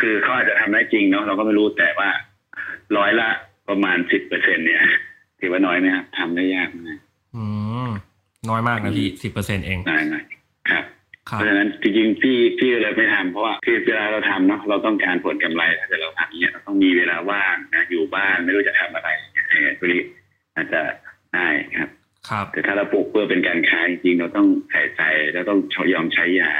คือเขาอาจจะทำได้จริงเนาะเราก็ไม่รู้แต่ว่าร้อยละประมาณสิบเปอร์เซ็นเนี่ยถือว่าน้อยไหมครับทำได้ยากมากอืมน้อยมากนะพี่สิบเปอร์เซ็นเองน้อยน้อยครับครั เพบราะฉะนั้นจริงๆพี่พี่เลยไม่ทำเพราะว่าคือเวลาเราทำเนาะเราต้องการผลกำไรถ้าเกิดเราทำอย่างเนี่ยเราต้องมีเวลาว่างนะอยู่บ้านไม่รู้จะทำอะไรเออตัวนี้อาจจะได้ครับ ครับ แต่ถ้าเราปลูกเพื่อเป็นการค้าจริงๆเราต้องใส่ใจแล้วต้องยอมใช้ยา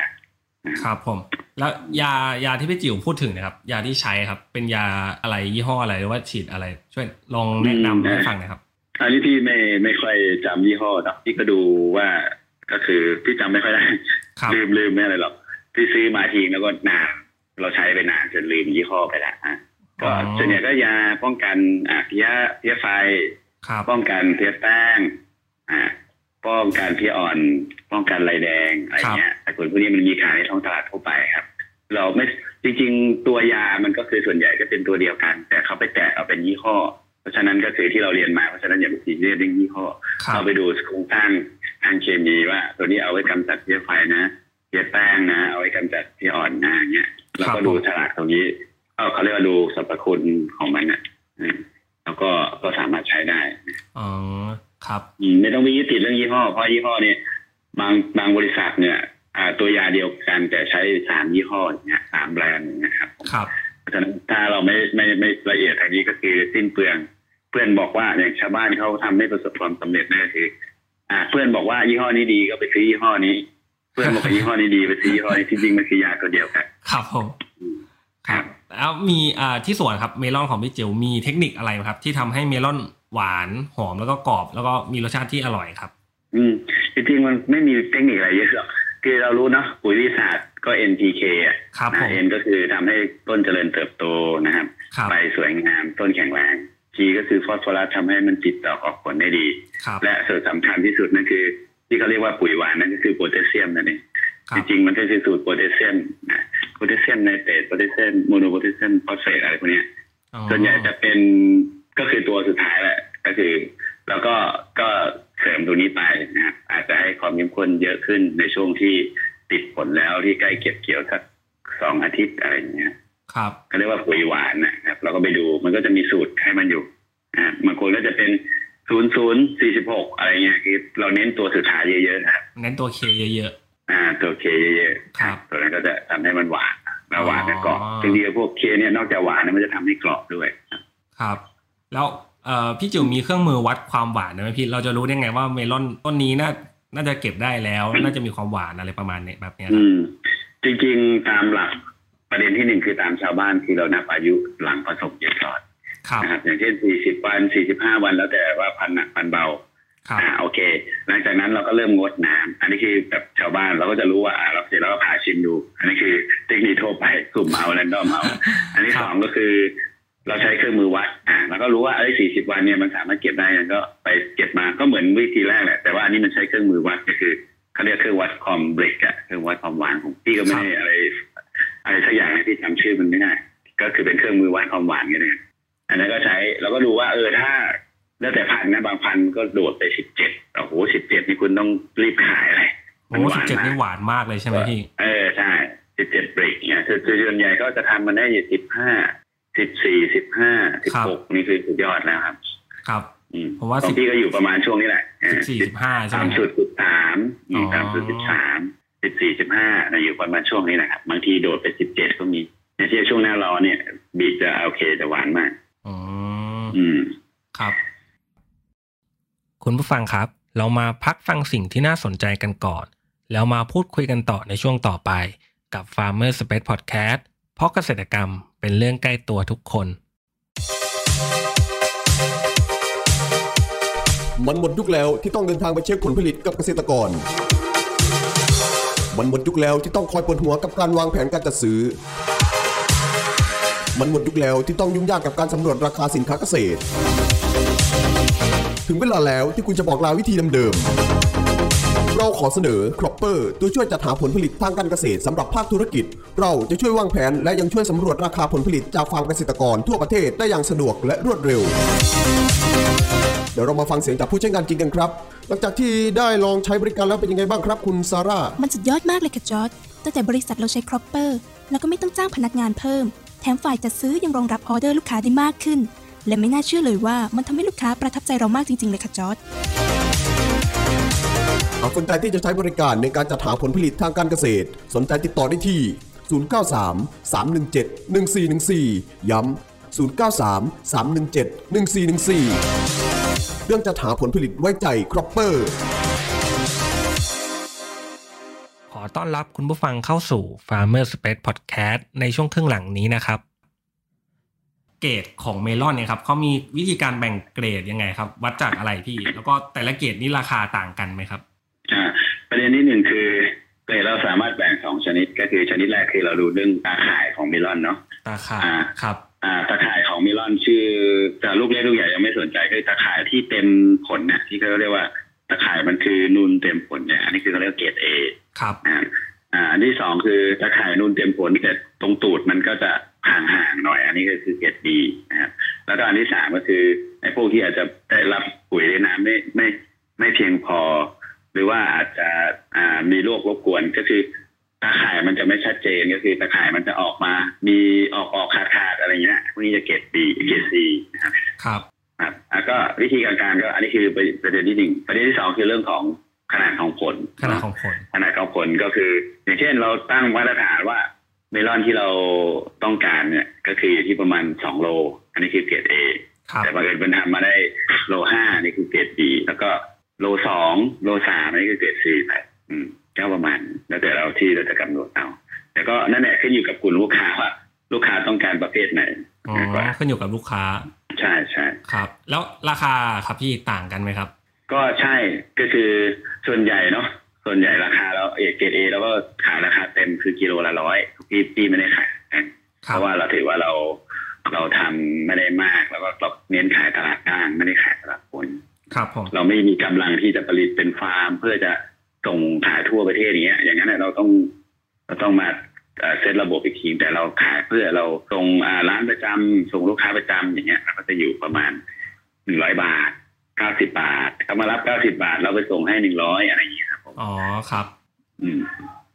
ครับผม แล้วยายาที่พี่จิ๋วพูดถึงนะครับ ยาที่ใช้ครับ เป็นยาอะไรยี่ห้ออะไรหรือว่าฉีดอะไร ช่วยลองแนะนำให้ฟังหน่อยครับอันนี้พี่ไม่ไม่ค่อยจำยี่ห้อหรอกพี่ก็ดูว่าก็คือพี่จำไม่ค่อยได้ครับ ลืมลืมไม่อะไรหรอกพี่ซื้อมาทิ้งแล้วก็นานเราใช้ไปนานจนลืมยี่ห้อไปแล้วอะก็อ๋อส่วนใหญ่ก็ยาป้องกันอะเพี้ยเพี้ยไฟครับป้องกันเพี้ยแป้งอ่าป้องกันเพี้ยอ่อน ป้องกันลายแดงอะไรเงี้ยแต่ผลพวกนี้มันมีขายในท้องตลาดทั่วไปครับ เราไม่จริง ๆ ตัวยามันก็คือส่วนใหญ่ก็เป็นตัวเดียวกัน แต่เขาไปแตกเอาเป็นยี่ห้อ เพราะฉะนั้นก็คือที่เราเรียนมาเพราะฉะนั้นอย่าไปซีเรียสเรื่องยี่ห้อครับเราไปดูโครงสร้าง ทางเคมีว่า ตัวนี้เอาไว้กำจัดเพี้ยไฟนะเพี้ยแป้งนะ เอาไว้กำจัดเพี้ยอ่อนนะอย่างเงี้ยเราก็ดูฉลากตรงนี้เอาเขาเรียกว่าดูสรรพคุณของมันอะอืมแล้วก็ก็สามารถใช้ได้อ๋อครับอืมไม่ต้องไปยึดติดเรื่องยี่ห้อเพราะยี่ห้อเนี่ยบางบางบริษัทเนี่ย อ่า ตัวยาเดียวกันแต่ใช้สามยี่ห้ออย่างเนี่ยสามแบรนด์อย่างเงี้ยครับ ครับเพราะฉะนั้นถ้าเราไม่ไม่ไม่ละเอียดทางนี้ก็คือสิ้นเปลือง เพื่อนบอกว่าอย่างชาวบ้านเขาทำไม่ประสบความสำเร็จนั่นก็คือ อ่า เพื่อนบอกว่ายี่ห้อนี้ดีก็ไปซื้อยี่ห้อนี้ เพื่อนบอกว่ายี่ห้อนี้ดีไปซื้อยี่ห้อนี้ที่จริงมันคือยาตัวเดียวกันครับผมครับแล้วมีอ่าที่สวนครับเมลอนของพี่จิ๋วมีเทคนิคอะไรไหมครับ ที่ทำให้เมลอนหวานหอมแล้วก็กรอบ แล้วก็มีรสชาติที่อร่อยครับ อืมจริงๆมันไม่มีเทคนิคอะไรเยอะหรอกคือเรารู้เนาะปุ๋ยวิทยาศาสตร์ก็ NPK อะครับผม N ก็คือทำให้ต้นเจริญเติบโตนะครับครับใบสวยงามต้นแข็งแรง G ก็คือฟอสฟอรัสทำให้มันติดดอกออกผลได้ดีครับและส่วนสำคัญที่สุดนั่นคือ ที่เขาเรียกว่าปุ๋ยหวานนั่นก็คือโพแทสเซียมนั่นเองครับจริงๆมันก็คือสูตรโพแทสเซียมนะโพแทสเซียมไนเตรตโพแทสเซียมโมโนโพแทสเซียมฟอสเฟตอะไรพวกเนี้ยอ๋อส่วนใหญ่จะเป็นก็คือตัวสุดท้ายแหละก็คือ แล้วก็ก็เสริมตัวนี้ไปนะครับอาจจะให้ความเข้มข้นเยอะขึ้นในช่วงที่ติดผลแล้วที่ใกล้เก็บเกี่ยวสักสองอาทิตย์อะไรอย่างเงี้ย ครับเขาเรียกว่าปุ๋ยหวานนะครับ เราก็ไปดูมันก็จะมีสูตรให้มันอยู่นะครับบางคนก็จะเป็นศูนย์ศูนย์สี่สิบหกอะไรเงี้ยคือเราเน้นตัวสุดท้ายเยอะๆนะครับเน้นตัวเคเยอะอ่าตัวเคเยอะๆครับ ตัวนั้นก็จะทำให้มันหวานแล้วหวานและกรอบอ๋อจริงๆพวกเคเนี่ยนอกจากหวานนะมันจะทำให้กรอบด้วยๆครับ แล้วเอ่อพี่จิ๋วมีเครื่องมือวัดความหวานไหมพี่เราจะรู้ได้ไงว่าเมลอนต้นนี้น่าน่าจะเก็บได้แล้ว น่าจะมีความหวานอะไรประมาณเนี้ยแบบเนี้ยคอืรับมจริงๆตามหลัก ประเด็นที่หนึ่งคือตามชาวบ้านคือเรานับอายุหลังผสมเกสรครับนะครับอย่างเช่นสี่สิบวันสี่สิบห้าวันแล้วแต่ว่าพันหนักพันเบาครับอ่าโอเค หลังจากนั้นเราก็เริ่มงดน้ำอันนี้คือแบบชาวบ้านเราก็จะรู้ว่าอ่าเราเสร็จแล้วก็ผ่าชิมดู อันนี้คือเทคนิคทั่วไปกลุ่มเอาแรนดอมเอาอันที่ครับสองก็คือ เราใช้เครื่องมือวัดอ่าเราก็รู้ว่าไอ้สี่สิบวันเนี่ยมันสามารถเก็บได้ก็ไปเก็บมาก็เหมือนวิธีแรกแหละแต่ว่าอันนี้มันใช้เครื่องมือวัดก็คือเขาเรียกเครื่องวัดความเบรกอะเครื่องวัดความหวานของพี่ก็ไม่ได้อะไร อะไรสักอย่างนะที่จำชื่อมันไม่ได้ก็คือเป็นเครื่องมือวัดความหวานกันเลยอันนั้นก็ใช้เราก็ดูว่า เออถ้าแล้วแต่พันธุ์นะบางพันธุ์ก็โดดไปสิบเจ็ดโอ้โหสิบเจ็ดนี่คุณต้องรีบขายเลยโอ้สิบเจ็ดนี่หวานมากเลยใช่ไหมพี่ เออใช่สิบเจ็ดเบรกเนี่ยคือคือส่วนใหญ่ก็จะทำมันได้อยู่สิบห้าสิบสี่สิบห้าสิบครับหกนี่คือสุดยอดแล้วครับ ครับอืมผมว่าของ10พี่ก็อยู่ประมาณช่วงนี้แหละสิบสี่สิบห้าใช่ไหสามมคสุรับดสิบสามอ๋อสามสุดสิบสาม สิบสี่สิบห้าอยู่ประมาณช่วงนี้แหละครับบางทีโดดไปสิบเจ็ดก็มีในที่ช่วงหน้าร้อนเนี่ย บีบจะโอเคจะหวานมากอืมอืมครับ คุณผู้ฟังครับ เรามาพักฟังสิ่งที่น่าสนใจกันก่อน แล้วมาพูดคุยกันต่อในช่วงต่อไป กับ Farmer Space Podcast เพราะเกษตรกรรมเป็นเรื่องใกล้ตัวทุกคน มันหมดยุคแล้วที่ต้องเดินทางไปเช็คผลผลิตกับเกษตรกร มันหมดยุคแล้วที่ต้องคอยปวดหัวกับการวางแผนการจัดซื้อ มันหมดยุคแล้วที่ต้องยุ่งยากกับการสำรวจราคาสินค้าเกษตร ถึงเวลาแล้วที่คุณจะบอกลาวิธีเดิมๆเราขอเสนอ Cropper ตัวช่วยจัดหาผลผลิตทางการเกษตรสำหรับภาคธุรกิจ เราจะช่วยวางแผนและยังช่วยสำรวจราคาผลผลิตจากฟาร์มเกษตรกรทั่วประเทศได้อย่างสะดวกและรวดเร็วเดี๋ยวเรามาฟังเสียงจากผู้ใช้งานจริงกันครับ หลังจากที่ได้ลองใช้บริการแล้วเป็นยังไงบ้างครับคุณซาร่า มันสุดยอดมากเลยค่ะจอร์ดตั้งแต่บริษัทเราใช้ Cropper แล้วก็ไม่ต้องจ้างพนักงานเพิ่ม แถมฝ่ายจัดซื้อยังรองรับออเดอร์ลูกค้าได้มากขึ้น และไม่น่าเชื่อเลยว่ามันทำให้ลูกค้าประทับใจเรามากจริง ๆ เลยค่ะจอร์ดหากสนใจที่จะใช้บริการในการจัดหาผลผลิตทางการเกษตร สนใจติดต่อได้ที่ 093 317 1414 ย้ำ093 317 1414 เรื่องจัดหาผลผลิตไว้ใจCropperขอต้อนรับคุณผู้ฟังเข้าสู่ Farmer Space Podcast ในช่วงครึ่งหลังนี้นะครับ เกรดของเมลอนเนี่ยครับเขามีวิธีการแบ่งเกรดยังไงครับ วัดจากอะไรพี่ แล้วก็แต่ละเกรดนี่ราคาต่างกันไหมครับอ่าประเด็นที่หนึ่งคือเกรดเราสามารถแบ่งสองชนิดก็คือชนิดแรกคือเราดูเรื่องตาข่ายของเมลอนเนาะตาขาอ่าครับอ่า ตาข่ายของเมลอนชื่อแต่ลูกเล็กลูกใหญ่ยังไม่สนใจคือตาข่ายที่เต็มผลเนี่ยที่เขาเรียกว่าตาข่ายมันคือนูนเต็มผลเนี่ยอันนี้คือเขาเรียกว่าเกรดเอครับอ่าอ่าอันที่สองคือตาข่ายนูนเต็มผลแต่ตรงตูดมันก็จะห่างๆหน่อย อันนี้ก็คือเกรดดีนะครับแล้วก็อันที่สามก็คือไอ้พวกที่อาจจะได้รับปุ๋ยในน้ำไม่ไม่ไม่เพียงพอ หรือว่าอาจจะอ่ามีโรครบกวนก็คือ ตาข่ายมันจะไม่ชัดเจนก็คือตาข่ายมันจะออกมา มีออกออกขาดขาดๆอะไรเงี้ยพวกนี้จะเกรดดีเกรดซีนะครับครับครับแล้วก็วิธีการการก็อันนี้คือประเด็นที่หนึ่งประเด็นที่สองคือเรื่องของขนาดของผลขนาดของผลขนาดของผลก็คือ อย่างเช่นเราตั้งมาตรฐานว่าเมลอนที่เราต้องการเนี่ยก็คืออยู่ที่ประมาณสองโล อันนี้คือเกรดเอครับแต่บังเอิญมันทำมาได้โลห้านี่คือเกรดบีแล้วก็โลสองโลสามนี่คือเกรดซีไปอืม ก็ประมาณ แล้วแต่เราที่เราจะกำหนดเอา แต่ก็นั่นแหละขึ้นอยู่กับกลุ่มลูกค้าว่า ลูกค้าต้องการประเภทไหนอ๋อมากกว่าขึ้นอยู่กับลูกค้า ใช่ใช่ครับ แล้วราคาครับพี่ต่างกันไหมครับ ก็ใช่ก็คือส่วนใหญ่เนาะส่วนใหญ่ราคาเราเอเกรดเอแล้วก็ขายราคาเต็มคือกิโลละร้อยพี่พี่ไม่ได้ขายแพงคเพรับราะว่าเราถือว่าเราเราทำไม่ได้มากแล้วก็เราเน้นขายตลาดกลางไม่ได้ขายตลาดบนครับผมเราไม่มีกำลังที่จะผลิตเป็นฟาร์ม เพื่อจะ ส่งขายทั่วประเทศอย่างเงี้ย อย่างนั้นเนยเราต้องเราต้องมาเอ่อเซตระบบอีกทีแต่เราขายเพื่อเราส่งอ่าร้านประจำส่งลูกค้าประจำอย่างเงี้ยเราก็จะอยู่ประมาณหนึ่งร้อยบาทเก้าสิบาทเขามารับเก้าสิบาท เราไปส่งให้หนึ่งร้อยอะไรอย่างเงี้ยครับผมอ๋อครับ อืม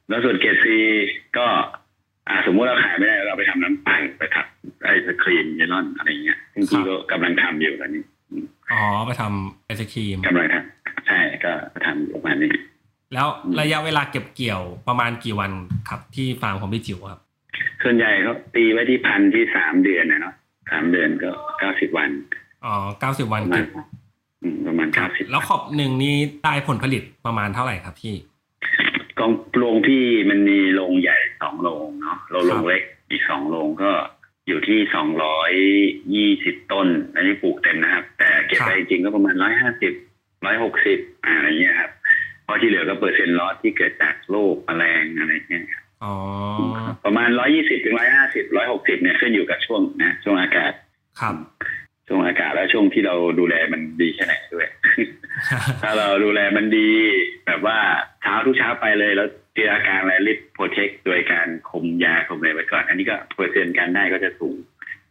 แล้วส่วนเกรดซีก็อ่าสมมุติเราขายไม่ได้เราไปทำน้ำปั่นไปทับไอศครีมเมลอนอะไรอย่างเงี้ยซึ่งพี่ก็กำลังทำอยู่ตอนนี้อ๋อไปทำไอศครีมกำลังทำใช่ก็ทำอยู่ประมาณนี้ แล้วระยะเวลาเก็บเกี่ยวประมาณกี่วันครับ ที่ฟาร์มของพี่จิ๋วครับ ส่วนใหญ่เขาตีไว้ที่พันที่สามเดือนนะเนาะสามเดือนก็เก้าสิบวันอ๋อเก้าสิบวันประมาเก็บอืมประมาณเก้าสิบแล้ว crop หนึ่งนี้ได้ผลผลิตประมาณเท่าไหร่ครับพี่ของโรงพี่มันมีโรงใหญ่สองโรงเนาะโรงครับเล็กอีกสองโรงก็อยู่ที่สองร้อยยี่สิบต้น อันนี้ปลูกเต็มนะครับ แต่เก็บไปจริงๆก็ประมาณร้อยห้าสิบร้อยหกสิบอะไรเงี้ยครับเพ ราะที่เหลือก็เปอร์เซ็นต์ลอสที่เกิดจากโรคแมลงอะไรเงี้ยอ๋อประมาณร้อยี่สิบถึงร้อยห้าสิบร้อยหกสิบเนี่ยขึ้นอยู่กับช่วงนะช่วงอากาศครับช่วงอากาศแล้วช่วงที่เราดูแลมันดีแค่ไหนด้วย ถ้าเราดูแลมันดี แบบว่าเช้าทุกเช้าไปเลยแล้วเจออาการอะไรรีบโปรเทคโดยการคุมยาคุมอะไรไว้ก่อน อันนี้ก็เปอร์เซ็นต์การได้ก็จะสูง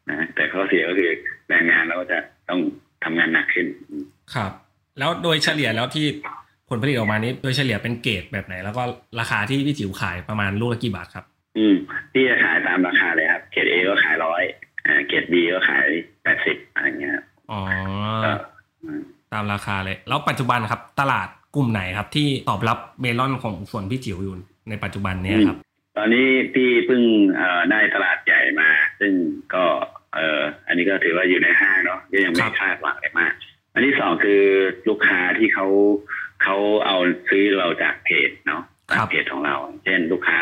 นะแต่ข้อเสียก็คือแรงงานเราก็จะต้องทำงานหนักขึ้น ครับ แล้วโดยเฉลี่ยแล้วที่ ผลผลิตออกมานี้โดยเฉลี่ยเป็นเกรดแบบไหน แล้วก็ราคาที่พี่จิ๋วขายประมาณลูกละกี่บาทครับ อืมที่จะขายตามราคาเลยครับเกรดเอก็ขายร้อยอ่าเกรดบีก็ขายแปดสิบอะไรเงี้ยครับอ๋อก็อืมตามราคาเลย แล้วปัจจุบันครับ ตลาดกลุ่มไหนครับ ที่ตอบรับเมลอนของส่วนพี่จิ๋วอยู่ในปัจจุบันเนี้ยครับ ตอนนี้พี่เพิ่งเอ่อได้ตลาดใหญ่มา ซึ่งก็เอ่ออันนี้ก็ถือว่าอยู่ในห้างเนาะก็ยังไม่ครับคาดหวังอะไรมาก อันที่สองคือลูกค้าที่เขา เขาเอาซื้อเราจากเพจเนาะครัจากบเพจของเรา เช่นลูกค้า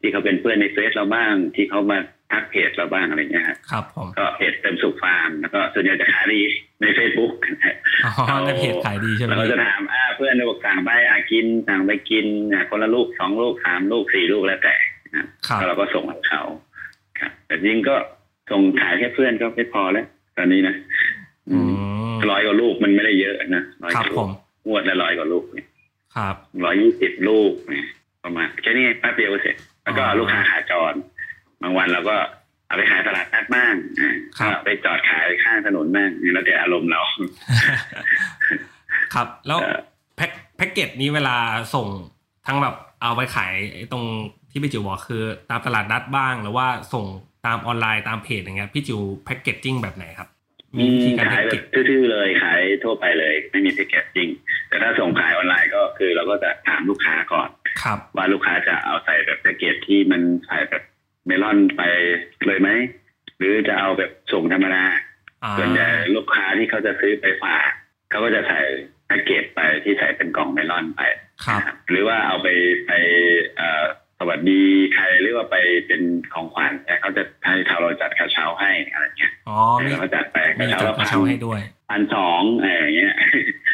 ที่เขาเป็นเพื่อนในเฟซเราบ้าง ที่เขามาทักเพจเราบ้างอะไรเงี้ยครับครับผมก็เพจเต็มสุขฟาร์มแล้วก็ส่วนใหญ่จะขายดีในเฟซบุ๊กอ๋อในเพจขายดีใช่ไหมแล้วก็จะถามอ่าเพื่อนบอกสั่งไปอากินสั่งไปกินอะคนละลูกสองลูกสามลูกสี่ลูกแล้วแต่นะครับแล้วเราก็ส่งให้เขาครับแต่จริงก็ส่งขายแค่เพื่อนก็ไม่พอแล้ว ตอนนี้นะอืมร้อยกว่าลูกมันไม่ได้เยอะนะร้อยกว่าลูกครับผม งวดละร้อยกว่าลูกเนี่ยครับร้อยยี่สิบลูกเนี่ยประมาณแค่นี้แป๊บเดียวก็เสร็จ แล้วก็อ๋อลูกค้าขาจร บางวันเราก็เอาไปขายตลาดนัดบ้างอ่าครับก็ไปจอดขายข้างถนนบ้างแล้วแต่อารมณ์เรา ครับ แล้วเอ่อแพ็คแพ็กเกจนี้เวลาส่งทั้งแบบเอาไปขายไอ้ตรงที่พี่จิ๋วบอกคือ ตามตลาดนัดบ้างหรือว่าส่งตามออนไลน์ตามเพจอย่างเงี้ยพี่จิ๋วแพ็กเกจจิ้งแบบไหนครับ มีวิธีการขาแพ็ยกแบเกบจทื่อๆเลยขายทั่วไปเลย ไม่มีแพ็กเกจจริง แต่ถ้าส่งขายออนไลน์ก็คือ เราก็จะถามลูกค้าก่อนครับว่าลูกค้าจะเอาใส่แบบแพ็กเกจที่มันใส่แบบเมลอนไปเลยไหมหรือจะเอาแบบส่งธรรมดาอ่าส่วนใหญ่ลูกค้าที่เขาจะซื้อไปฝากเขาก็จะใส่แพ็กเกจไปที่ใส่เป็นกล่องเมลอนไปครับนะครับหรือว่าเอาไปไปเอ่อส วัสดีใครหรือว่าไปเป็นของขวัญแต่เขาจะให้เราจัดกระเช้าให้อะไรเงี้ยอ๋อมีเขาจัดไปกมีระเช้าจัดละกระพันเช้าให้ด้วยพันสองอะไรอย่างเงี้ย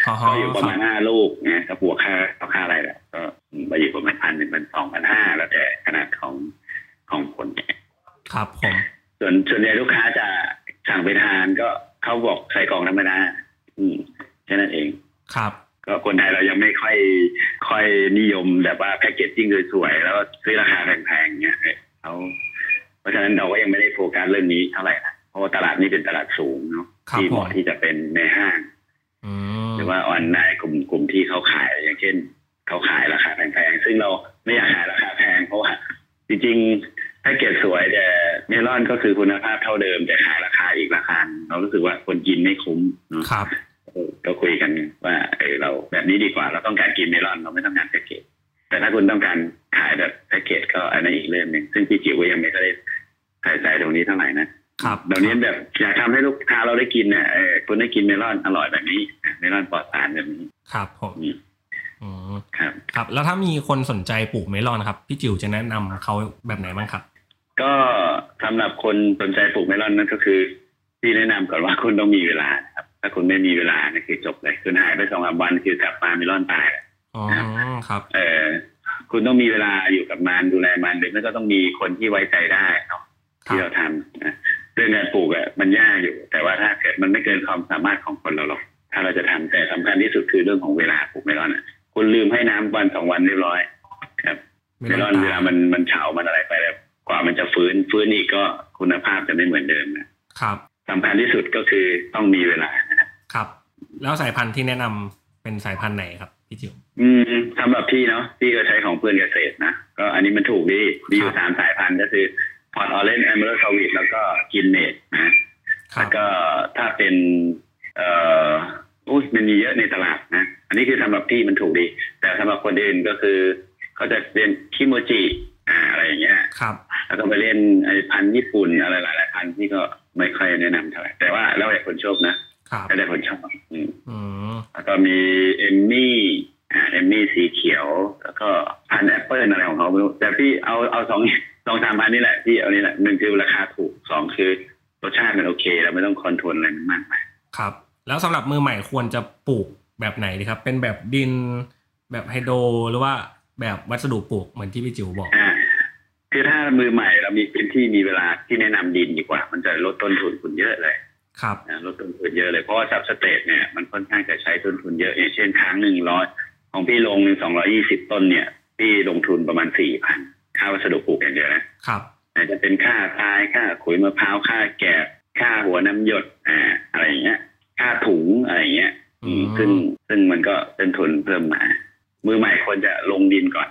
อ๋อก็อยู่ประคมารัณบห้าลูกนะก็บวกค่าค่าอะไรแหละก็มาอยู่ประมาณพันหนึ่งพันสองพันห้าแล้วแต่ขนาดของของผลครับผมส่วนส่วนใหญ่ลูกค้าจะสั่งไปทานก็เขาบอกใส่กล่องธรรมดาอืมแค่นั้นเองครับ ก็คนไทยเรายังไม่ค่อยค่อยนิยมแบบว่าแพ็กเกจจิ้งสวยๆแล้ว เรื่องนี้เท่าไหร่นะเพราะว่าตลาดนี้เป็นตลาดสูงเนาะครับที่เหผมมาะที่จะเป็นใน ลอนอร่อยแบบนี้เมลอนปลอดสารแบบนี้ ครับผมอืมอืมครับ ครับ แล้วถ้ามีคนสนใจปลูกเมลอนครับ พี่จิ๋วจะแนะนำเขาแบบไหนบ้างครับ ก็สำหรับคนสนใจปลูกเมลอนนั่นก็คือที่แนะนำก่อนว่าคุณต้องมีเวลานะครับ ถ้าคุณไม่มีเวลาเนี่ยคือจบเลยคุณหายไปสองสามวันคือกลับมาเมลอนตายแล้วอ๋อครับ เออคุณต้องมีเวลาอยู่กับมันดูแลมันหรือไม่ก็ต้องมีคนที่ไว้ใจได้เนาะครับที่เราทำนะ เรื่องการปลูกอะมันยากอยู่ แต่ว่าถ้าเกิดมันไม่เกินความสามารถของคนเราหรอกถ้าเราจะทำแต่สำคัญที่สุดคือเรื่องของเวลาปลูกเมลอนอะคุณลืมให้น้ำวันสองวันเรียบร้อย ครับเมลอนเวลามันมันเฉามันอะไรไปแล้วกว่ามันจะฟื้นฟื้นอีกก็คุณภาพจะไม่เหมือนเดิมนะครับสำคัญที่สุดก็คือต้องมีเวลานะครับครับ แล้วสายพันธุ์ที่แนะนำเป็นสายพันธุ์ไหนครับพี่จิ๋วอืมสำหรับพี่เนาะพี่ก็ใช้ของเพื่อนเกษตรนะก็อันนี้มันถูกดีครับมีอครัยู่สามสายพันธุ์ก็คือ Pot Orange Emerald Sweet แล้วก็ Green Net นะครัแล้วก็ถ้าเป็น เอ่ออุ้ยมันมีเยอะในตลาดนะ อันนี้คือสำหรับพี่มันถูกดี แต่สำหรับคนอื่นก็คือเขาจะเป็นคิโมจิอ่าอะไรอย่างเงี้ยครับ แล้วก็ไปเล่นไอ้พันธุ์ญี่ปุ่นอะไรหลายๆพันธุ์ที่ก็ไม่ค่อยแนะนำเท่าไหร่แต่ว่าแล้วแต่คนชอบนะครับแล้วแต่คนชอบอืมอืมแล้วก็มีเอมมี่อ่าเอมมี่สีเขียว แล้วก็พันธุ์แอปเปิลอะไรของเขาไม่รู้แต่พี่เอาเอาสอง สองสามพันธุ์นี่แหละที่เอานี่แหละหนึ่งคือราคาถูกสองคือรสชาติมันโอเค เราไม่ต้อง control อะไรมันมากมายครับ แล้วสำหรับมือใหม่ควรจะปลูกแบบไหนดีครับ เป็นแบบดินแบบ hydro หรือว่าแบบวัสดุปลูกเหมือนที่พี่จิ๋วบอกอ่าคือถ้ามือใหม่เรามีพื้นที่มีเวลาที่แนะนำดินดีกว่า มันจะลดต้นทุนคุณเยอะเลย ครับนะลดต้นทุนเยอะเลยเพราะว่าสับสเตทเนี่ยมันค่อนข้างจะใช้ต้นทุนเยอะอย่างเช่นครั้งหนึ่งร้อยของพี่ลงหนึ่งสองร้อยี่สิบต้นเนี่ย พี่ลงทุนประมาณสี่พัน ค่าวัสดุปลูกอย่างเดียวนะครับ อาจจะเป็นค่าทรายค่าขุยมะพร้าวค่าแกบค่าหัวน้ำหยดอ่าอะไรอย่างเงี้ย ค่าถุงอะไรอย่างเงี้ยอืมอืมซึ่งซึ่งมันก็เป็นทุนเพิ่มมา มือใหม่ควรจะลงดินก่อน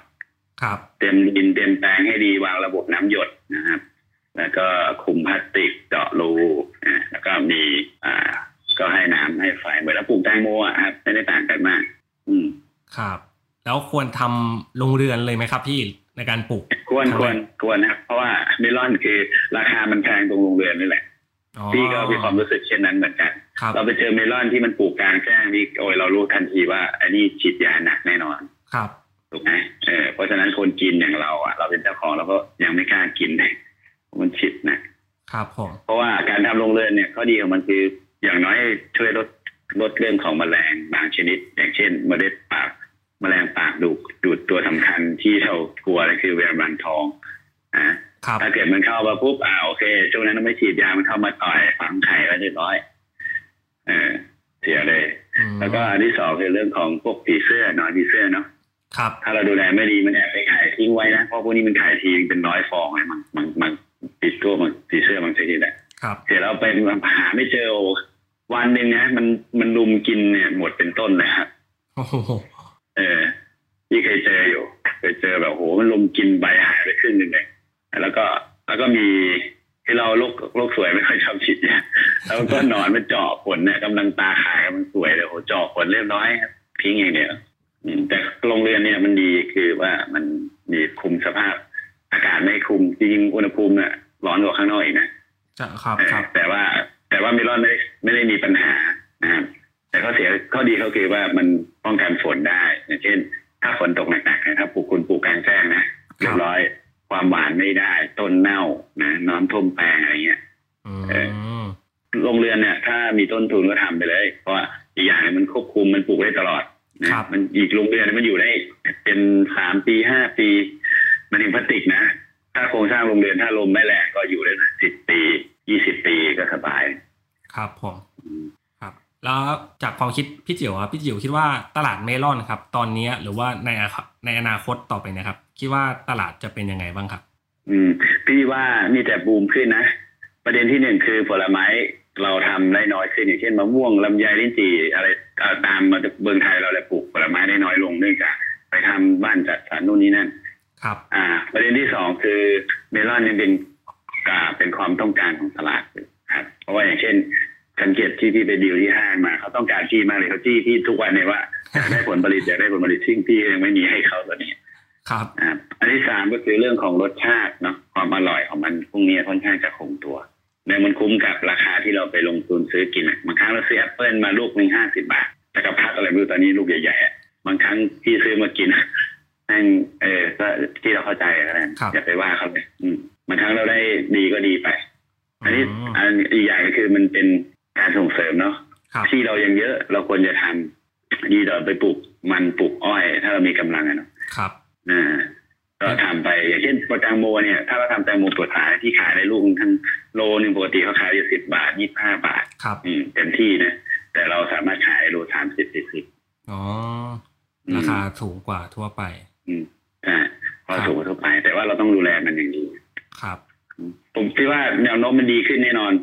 ครับเต็มดินเต็มแปลงให้ดีวางระบบน้ำหยดนะครับ แล้วก็คุมพลาสติกเจาะรูอ่าแล้วก็มีอ่าก็ให้น้ำให้ไฟเหมือนเราปลูกแตงโมอะครับไม่ได้ต่างกันมาก อืมครับ แล้วควรทำโรงเรือนเลยไหมครับพี่ ในการปลูกควรทำไมควรควรนะครับเพราะว่าเมลอนคือราคามันแพงตรงโรงเรือนนี่แหละอ๋อพี่ก็มีความรู้สึกเช่นนั้นเหมือนกันครับเราไปเจอเมลอนที่มันปลูกกลางแจ้งนี่โอ้ยเรารู้ทันทีว่าอันนี้ฉีดยาหนักแน่นอนครับถูกไหมเออเพราะฉะนั้นคนกินอย่างเราอะเราเป็นเจ้าของเราก็ยังไม่กล้ากินเลยมันฉีดหนะครับผมเพราะว่าการทำโรงเรือนเนี่ยข้อดีของมันคืออย่างน้อยช่วยลดลดเรื่องของแมลงบางชนิด อย่างเช่นเมล็ดปาก แมลงปากดูดดูดตัวสำคัญที่เรากลัวเลยคือแวร์บันทองอะครับถ้าเกิดมันเข้ามาปุ๊บอ่าโอเคช่วงนั้นเราไม่ฉีดยามันเข้ามาต่อยฝังไข่ไว้เรียบร้อยเออเสียเลยอืมแล้วก็อันที่สองคือเรื่องของพวกผีเสื้อหนอนผีเสื้อเนาะครับ ถ้าเราดูแลไม่ดีมันแอบไปขายทิ้งไว้นะเพราะพวกนี้มันขายทีเป็นร้อยฟองเลยมันมันมันติดตัวมันผีเสื้อมันชนิดแหละครับเสร็จแล้วไปหาไม่เจอโอ้วันหนึ่งนะมันมันลุมกินเนี่ยหมดเป็นต้นเลยครับโอ้โหเออ ที่เคยเจออยู่ เคยเจอแบบโหมันลุมกินใบหายไปครึ่งหนึ่งเลยแล้วก็แล้วก็มีที่เราโรคโรคสวยไม่ค่อยชอบฉีดยาแล้วก็หนอนมันเจาะผลเนี่ยกำลังตาขายมันสวยเลยโหเจาะผลเรียบร้อยครับทิ้งอย่างเดียวอืมแต่โรงเรือนเนี่ยมันดีคือว่ามันมีคุมสภาพ อากาศไม่คุมจริงๆอุณหภูมิเนี่ยร้อนกว่าข้างนอกอีกนะจะครับเออครับ แต่ว่าแต่ว่ามิลอนไม่ได้ไม่ได้มีปัญหานะครับแต่ข้อเสียข้อดีเขาคือว่ามันป้องกันฝนได้อย่างเช่น ถ้าฝนตกหนักๆนะครับปลูกคุณปลูกกลางแจ้งนะเรียบร้อยความหวานไม่ได้ ต้นเน่านะน้ำท่วมแปลงอะไรเงี้ยอืเอมโรงเรือนเนี่ย ถ้ามีต้นทุนก็ทำไปเลย เพราะว่าอีกอย่างหนึ่งมันควบคุมมันปลูกได้ตลอดนะครับมันอีกโรงเรือนมันอยู่ได้เป็นสามปีห้าปี มันถึงพลาสติกนะถ้าโครงสร้างโรงเรือนถ้าลมไม่แรงก็อยู่ได้สิบปียี่สิบปีก็สบาย ครับผมครับ แล้วจากความคิดพี่จิ๋วครับพี่จิ๋วคิดว่าตลาดเมลอนครับ ตอนนี้หรือว่าในอาคในอนาคตต่อไปนะครับ คิดว่าตลาดจะเป็นยังไงบ้างครับ อืม พี่ว่ามีแต่บูมขึ้นนะ ประเด็นที่หนึ่งคือผลไม้เราทำได้น้อยขึ้นอย่างเช่นมะม่วงลำไยลิ้นจี่อะไรเอ่อตามมาจากเมืองไทยเราเลยปลูกผลไม้ได้น้อยลงเนื่องจากไปทำบ้านจัดสรรนู่นนี่นั่น ครับ อ่า ประเด็นที่สองคือเมลอนยังเป็นอ่าเป็นความต้องการของตลาดอยู่ครับ เพราะว่าอย่างเช่น สังเกตที่พี่ไปดีลที่ห้างมาเขาต้องการที่มากเลยเขาจี้พี่ทุกวันเลยว่าอยากได้ผลผลิตอยากได้ผลผลิตซึ่งพี่ยังไม่มีให้เขาตอนนี้ ครับอ่าอันที่สามก็คือเรื่องของรสชาติเนาะความอร่อยของมันพวกนี้ค่อนข้างจะคงตัวแล้วมันคุ้มกับราคาที่เราไปลงทุนซื้อกินอะบางครั้งเราซื้อแอปเปิลมาลูกหนึ่งห้าสิบาทแต่กับพัดอะไรไม่รู้ตอนนี้ลูกใหญ่ๆอะบางครั้งพี่ซื้อมากินนั่งเออก็ที่เราเข้าใจกันนะครับอย่าไปว่าเขาเลยอืมบางครั้งเราได้ดีก็ดีไป อันนี้อืมอันอีกอย่างก็คือมันเป็น การส่งเสริมเนาะครับที่เรายังเยอะเราควรจะทำดีต่อไปปลูกมันปลูกอ้อย ถ้าเรามีกำลังอะเนาะครับอ่าก็ทำไปอย่างเช่นโปรแตงโมเนี่ย ถ้าเราทำแตงโมตัวขายที่ขายในลูกทั้งโลหนึ่งปกติเขาขายอยู่สิบบาทยี่ห้าบาท ครับ อืมเต็มที่นะแต่เราสามารถขายโลสามสิบสี่สิบอ๋ออืมราคาถูกกว่าทั่วไป อืมใช่พอสูงกว่าทั่วไป แต่ว่าเราต้องดูแลมันอย่างดี ครับ ผมคิดว่าแนวโน้มมันดีขึ้นแน่นอน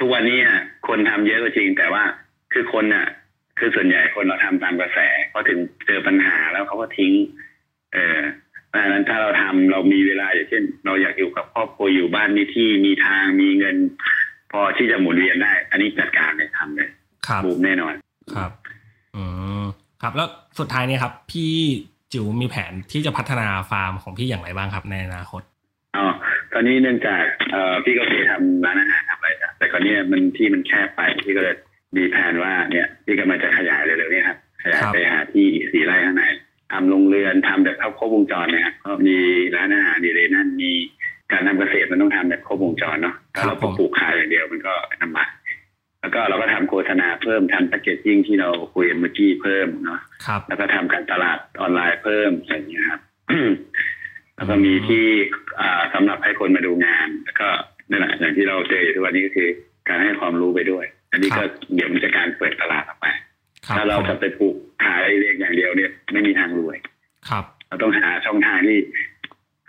ทุกวันนี้อะคนทำเยอะก็จริง แต่ว่าคือคนอะ คือส่วนใหญ่คนเราทำตามกระแสพอถึงเจอปัญหาแล้วเขาก็ทิ้ง เออเพราะฉะนั้นถ้าเราทำเรามีเวลาอย่างเช่น เราอยากอยู่กับครอบครัวอยู่บ้านมีที่มีทางมีเงิน พอที่จะหมุนเวียนได้ อันนี้จัดการเลยทำเลยครับบูมแน่นอน ครับอืมครับ แล้วสุดท้ายเนี่ยครับ พี่จิ๋วมีแผนที่จะพัฒนาฟาร์มของพี่อย่างไรบ้างครับในอนาคตอ๋อตอนนี้เนื่องจากเอ่อพี่ก็เคยทำร้านอาหารทำอะไรนะ แต่คราวนี้มันที่มันแคบไปพี่ก็เลยมีแผนว่าเนี่ยพี่กำลังจะขยายเร็วๆนี้ครับขยายครับไปหาที่อีกสี่ไร่ข้างในทำโรงเรือนทำแบบครบครบวงจรนะครับก็มีร้านอาหารดีเลยนั่นมีการทำเกษตรมันต้องทำแบบครบวงจรเนาะถ้าเราครับผมปลูกขายอย่างเดียวมันก็ลำบากแล้วก็เราก็ทำโฆษณาเพิ่มทำแพคเกจจิ้งที่เราคุยกันเมื่อกี้เพิ่มเนาะครับแล้วก็ทำการตลาดออนไลน์เพิ่มอะไรอย่างเงี้ยครับแล้วก็มีที่อ่าสำหรับให้คนมาดูงาน แล้วก็ นั่นแหละอย่างที่เราเจออยู่ทุกวันนี้ก็คือ การให้ความรู้ไปด้วย อันนี้ก็เดี๋ยวมันจะการเปิดตลาดออกไปครับถ้าเราผมจะไปปลูกขายเรียกอย่างเดียวเนี่ยไม่มีทางรวย ครับ เราต้องหาช่องทางที่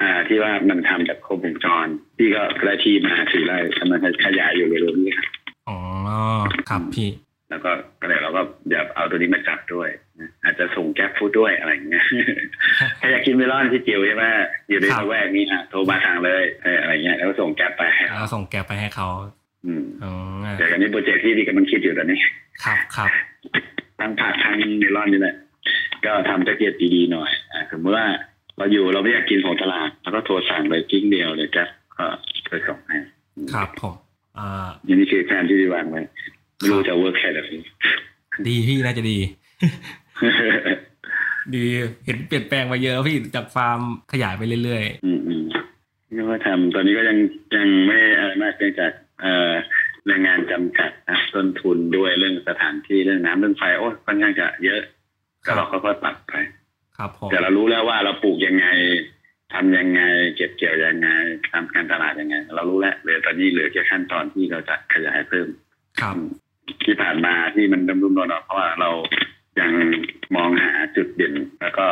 อ่าที่ว่ามันทำแบบครบวงจรพี่ก็ได้ที่มาสี่ไร่กำลังขยายอยู่เร็วๆนี้ครับอ๋อครับพี่ แล้วก็ก็เลยเราก็เดี๋ยวเอาตัวนี้มาจับด้วยนะ อาจจะส่งแก๊ปฟูดด้วยอะไรอย่างเงี้ยถ้าอยากกินเมลอนที่จิ๋วใช่ไหมอยู่ในครับละแวกนี้อะโทรมาสั่งเลยเอออะไรเงี้ยแล้วก็ส่งแก๊ปไปให้แล้วส่งแกไปให้เขาอืมอ๋อเดี๋ยวอันนี้โปรเจกต์ที่พี่กำลังคิดอยู่ตอนนี้ ครับครับทั้งผักทั้งเมลอนนี่แหละก็ทำแพ็กเกจดีๆหน่อยอ่าสมมติว่าเราอยู่เราไม่อยากกินของตลาดเราก็โทรสั่งเลยกริ๊งเดียวเลย Grab ก็เคยส่งให้ครับผมอ่าอย่างนี้คือแผนที่พี่วางไว้ไม่รู้จะ work แค่ไหนดีพี่น่าจะดี ดีเห็นเปลี่ยนแปลงมาเยอะพี่จากฟาร์มขยายไปเรื่อยอืมอืมนี่ก็ทำตอนนี้ก็ยังยังไม่อะไรมากเนื่องจากเอ่อแรงงานจำกัดนะต้นทุนด้วยเรื่องสถานที่เรื่องน้ำเรื่องไฟโอ้ค่อนข้างจะเยอะก็เราค่อยๆปรับไปๆครับผมแต่เรารู้แล้วว่าเราปลูกยังไงทำยังไง เก็บเกี่ยวยังไงทำการตลาดยังไง เรารู้แล้วเหลือตอนนี้เหลือแค่ขั้นตอนที่เราจะขยายเพิ่ม ครับ ที่ผ่านมาที่มันดำรุมนอนๆเพราะว่าเรา ยังมองหาจุดเด่นแล้วก็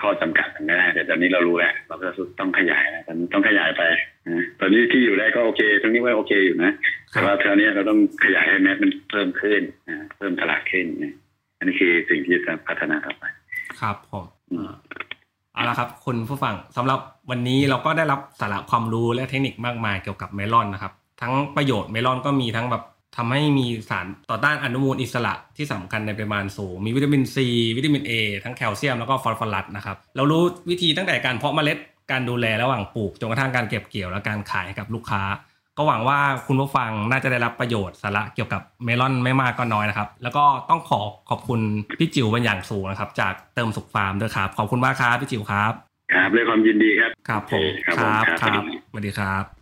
ข้อจำกัดมันไม่ได้แต่ตอนนี้เรารู้แล้วเราก็ต้องขยายนะตอนนี้ต้องขยายไปนะตอนนี้ที่อยู่ได้ก็โอเคตรงนี้ว่าโอเคอยู่นะแต่ว่าคราวนี้เราต้องขยายให้แมสมันเพิ่มขึ้นนะเพิ่มตลาดขึ้นนะอันนี้คือสิ่งที่จะพัฒนาต่อไป ครับผมอืมเอาละครับคุณผู้ฟังสำหรับวันนี้เราก็ได้รับสาระความรู้และเทคนิคมากมายเกี่ยวกับเมลอนนะครับ ทั้งประโยชน์เมลอนก็มีทั้งแบบ ทำให้มีสารต่อต้านอนุมูลอิสระที่สำคัญในปริมาณสูง มีวิตามินซีวิตามิน A ทั้งแคลเซียมแล้วก็ฟอสฟอรัสนะครับ เรารู้วิธีตั้งแต่การเพาะเมล็ดการดูแลระหว่างปลูกจนกระทั่งการเก็บเกี่ยวและการขายให้กับลูกค้า ก็หวังว่าคุณผู้ฟังน่าจะได้รับประโยชน์สาระเกี่ยวกับเมลอนไม่มากก็น้อยนะครับ แล้วก็ต้องขอขอบคุณพี่จิ๋วเป็นอย่างสูงนะครับ จากเติมสุขฟาร์มด้วยครับขอบคุณมากครับพี่จิ๋วครับ ครับด้วยความยินดีครับครับผมโอเคครับคผมรับครับครับสวัสดีสวัสดีครับ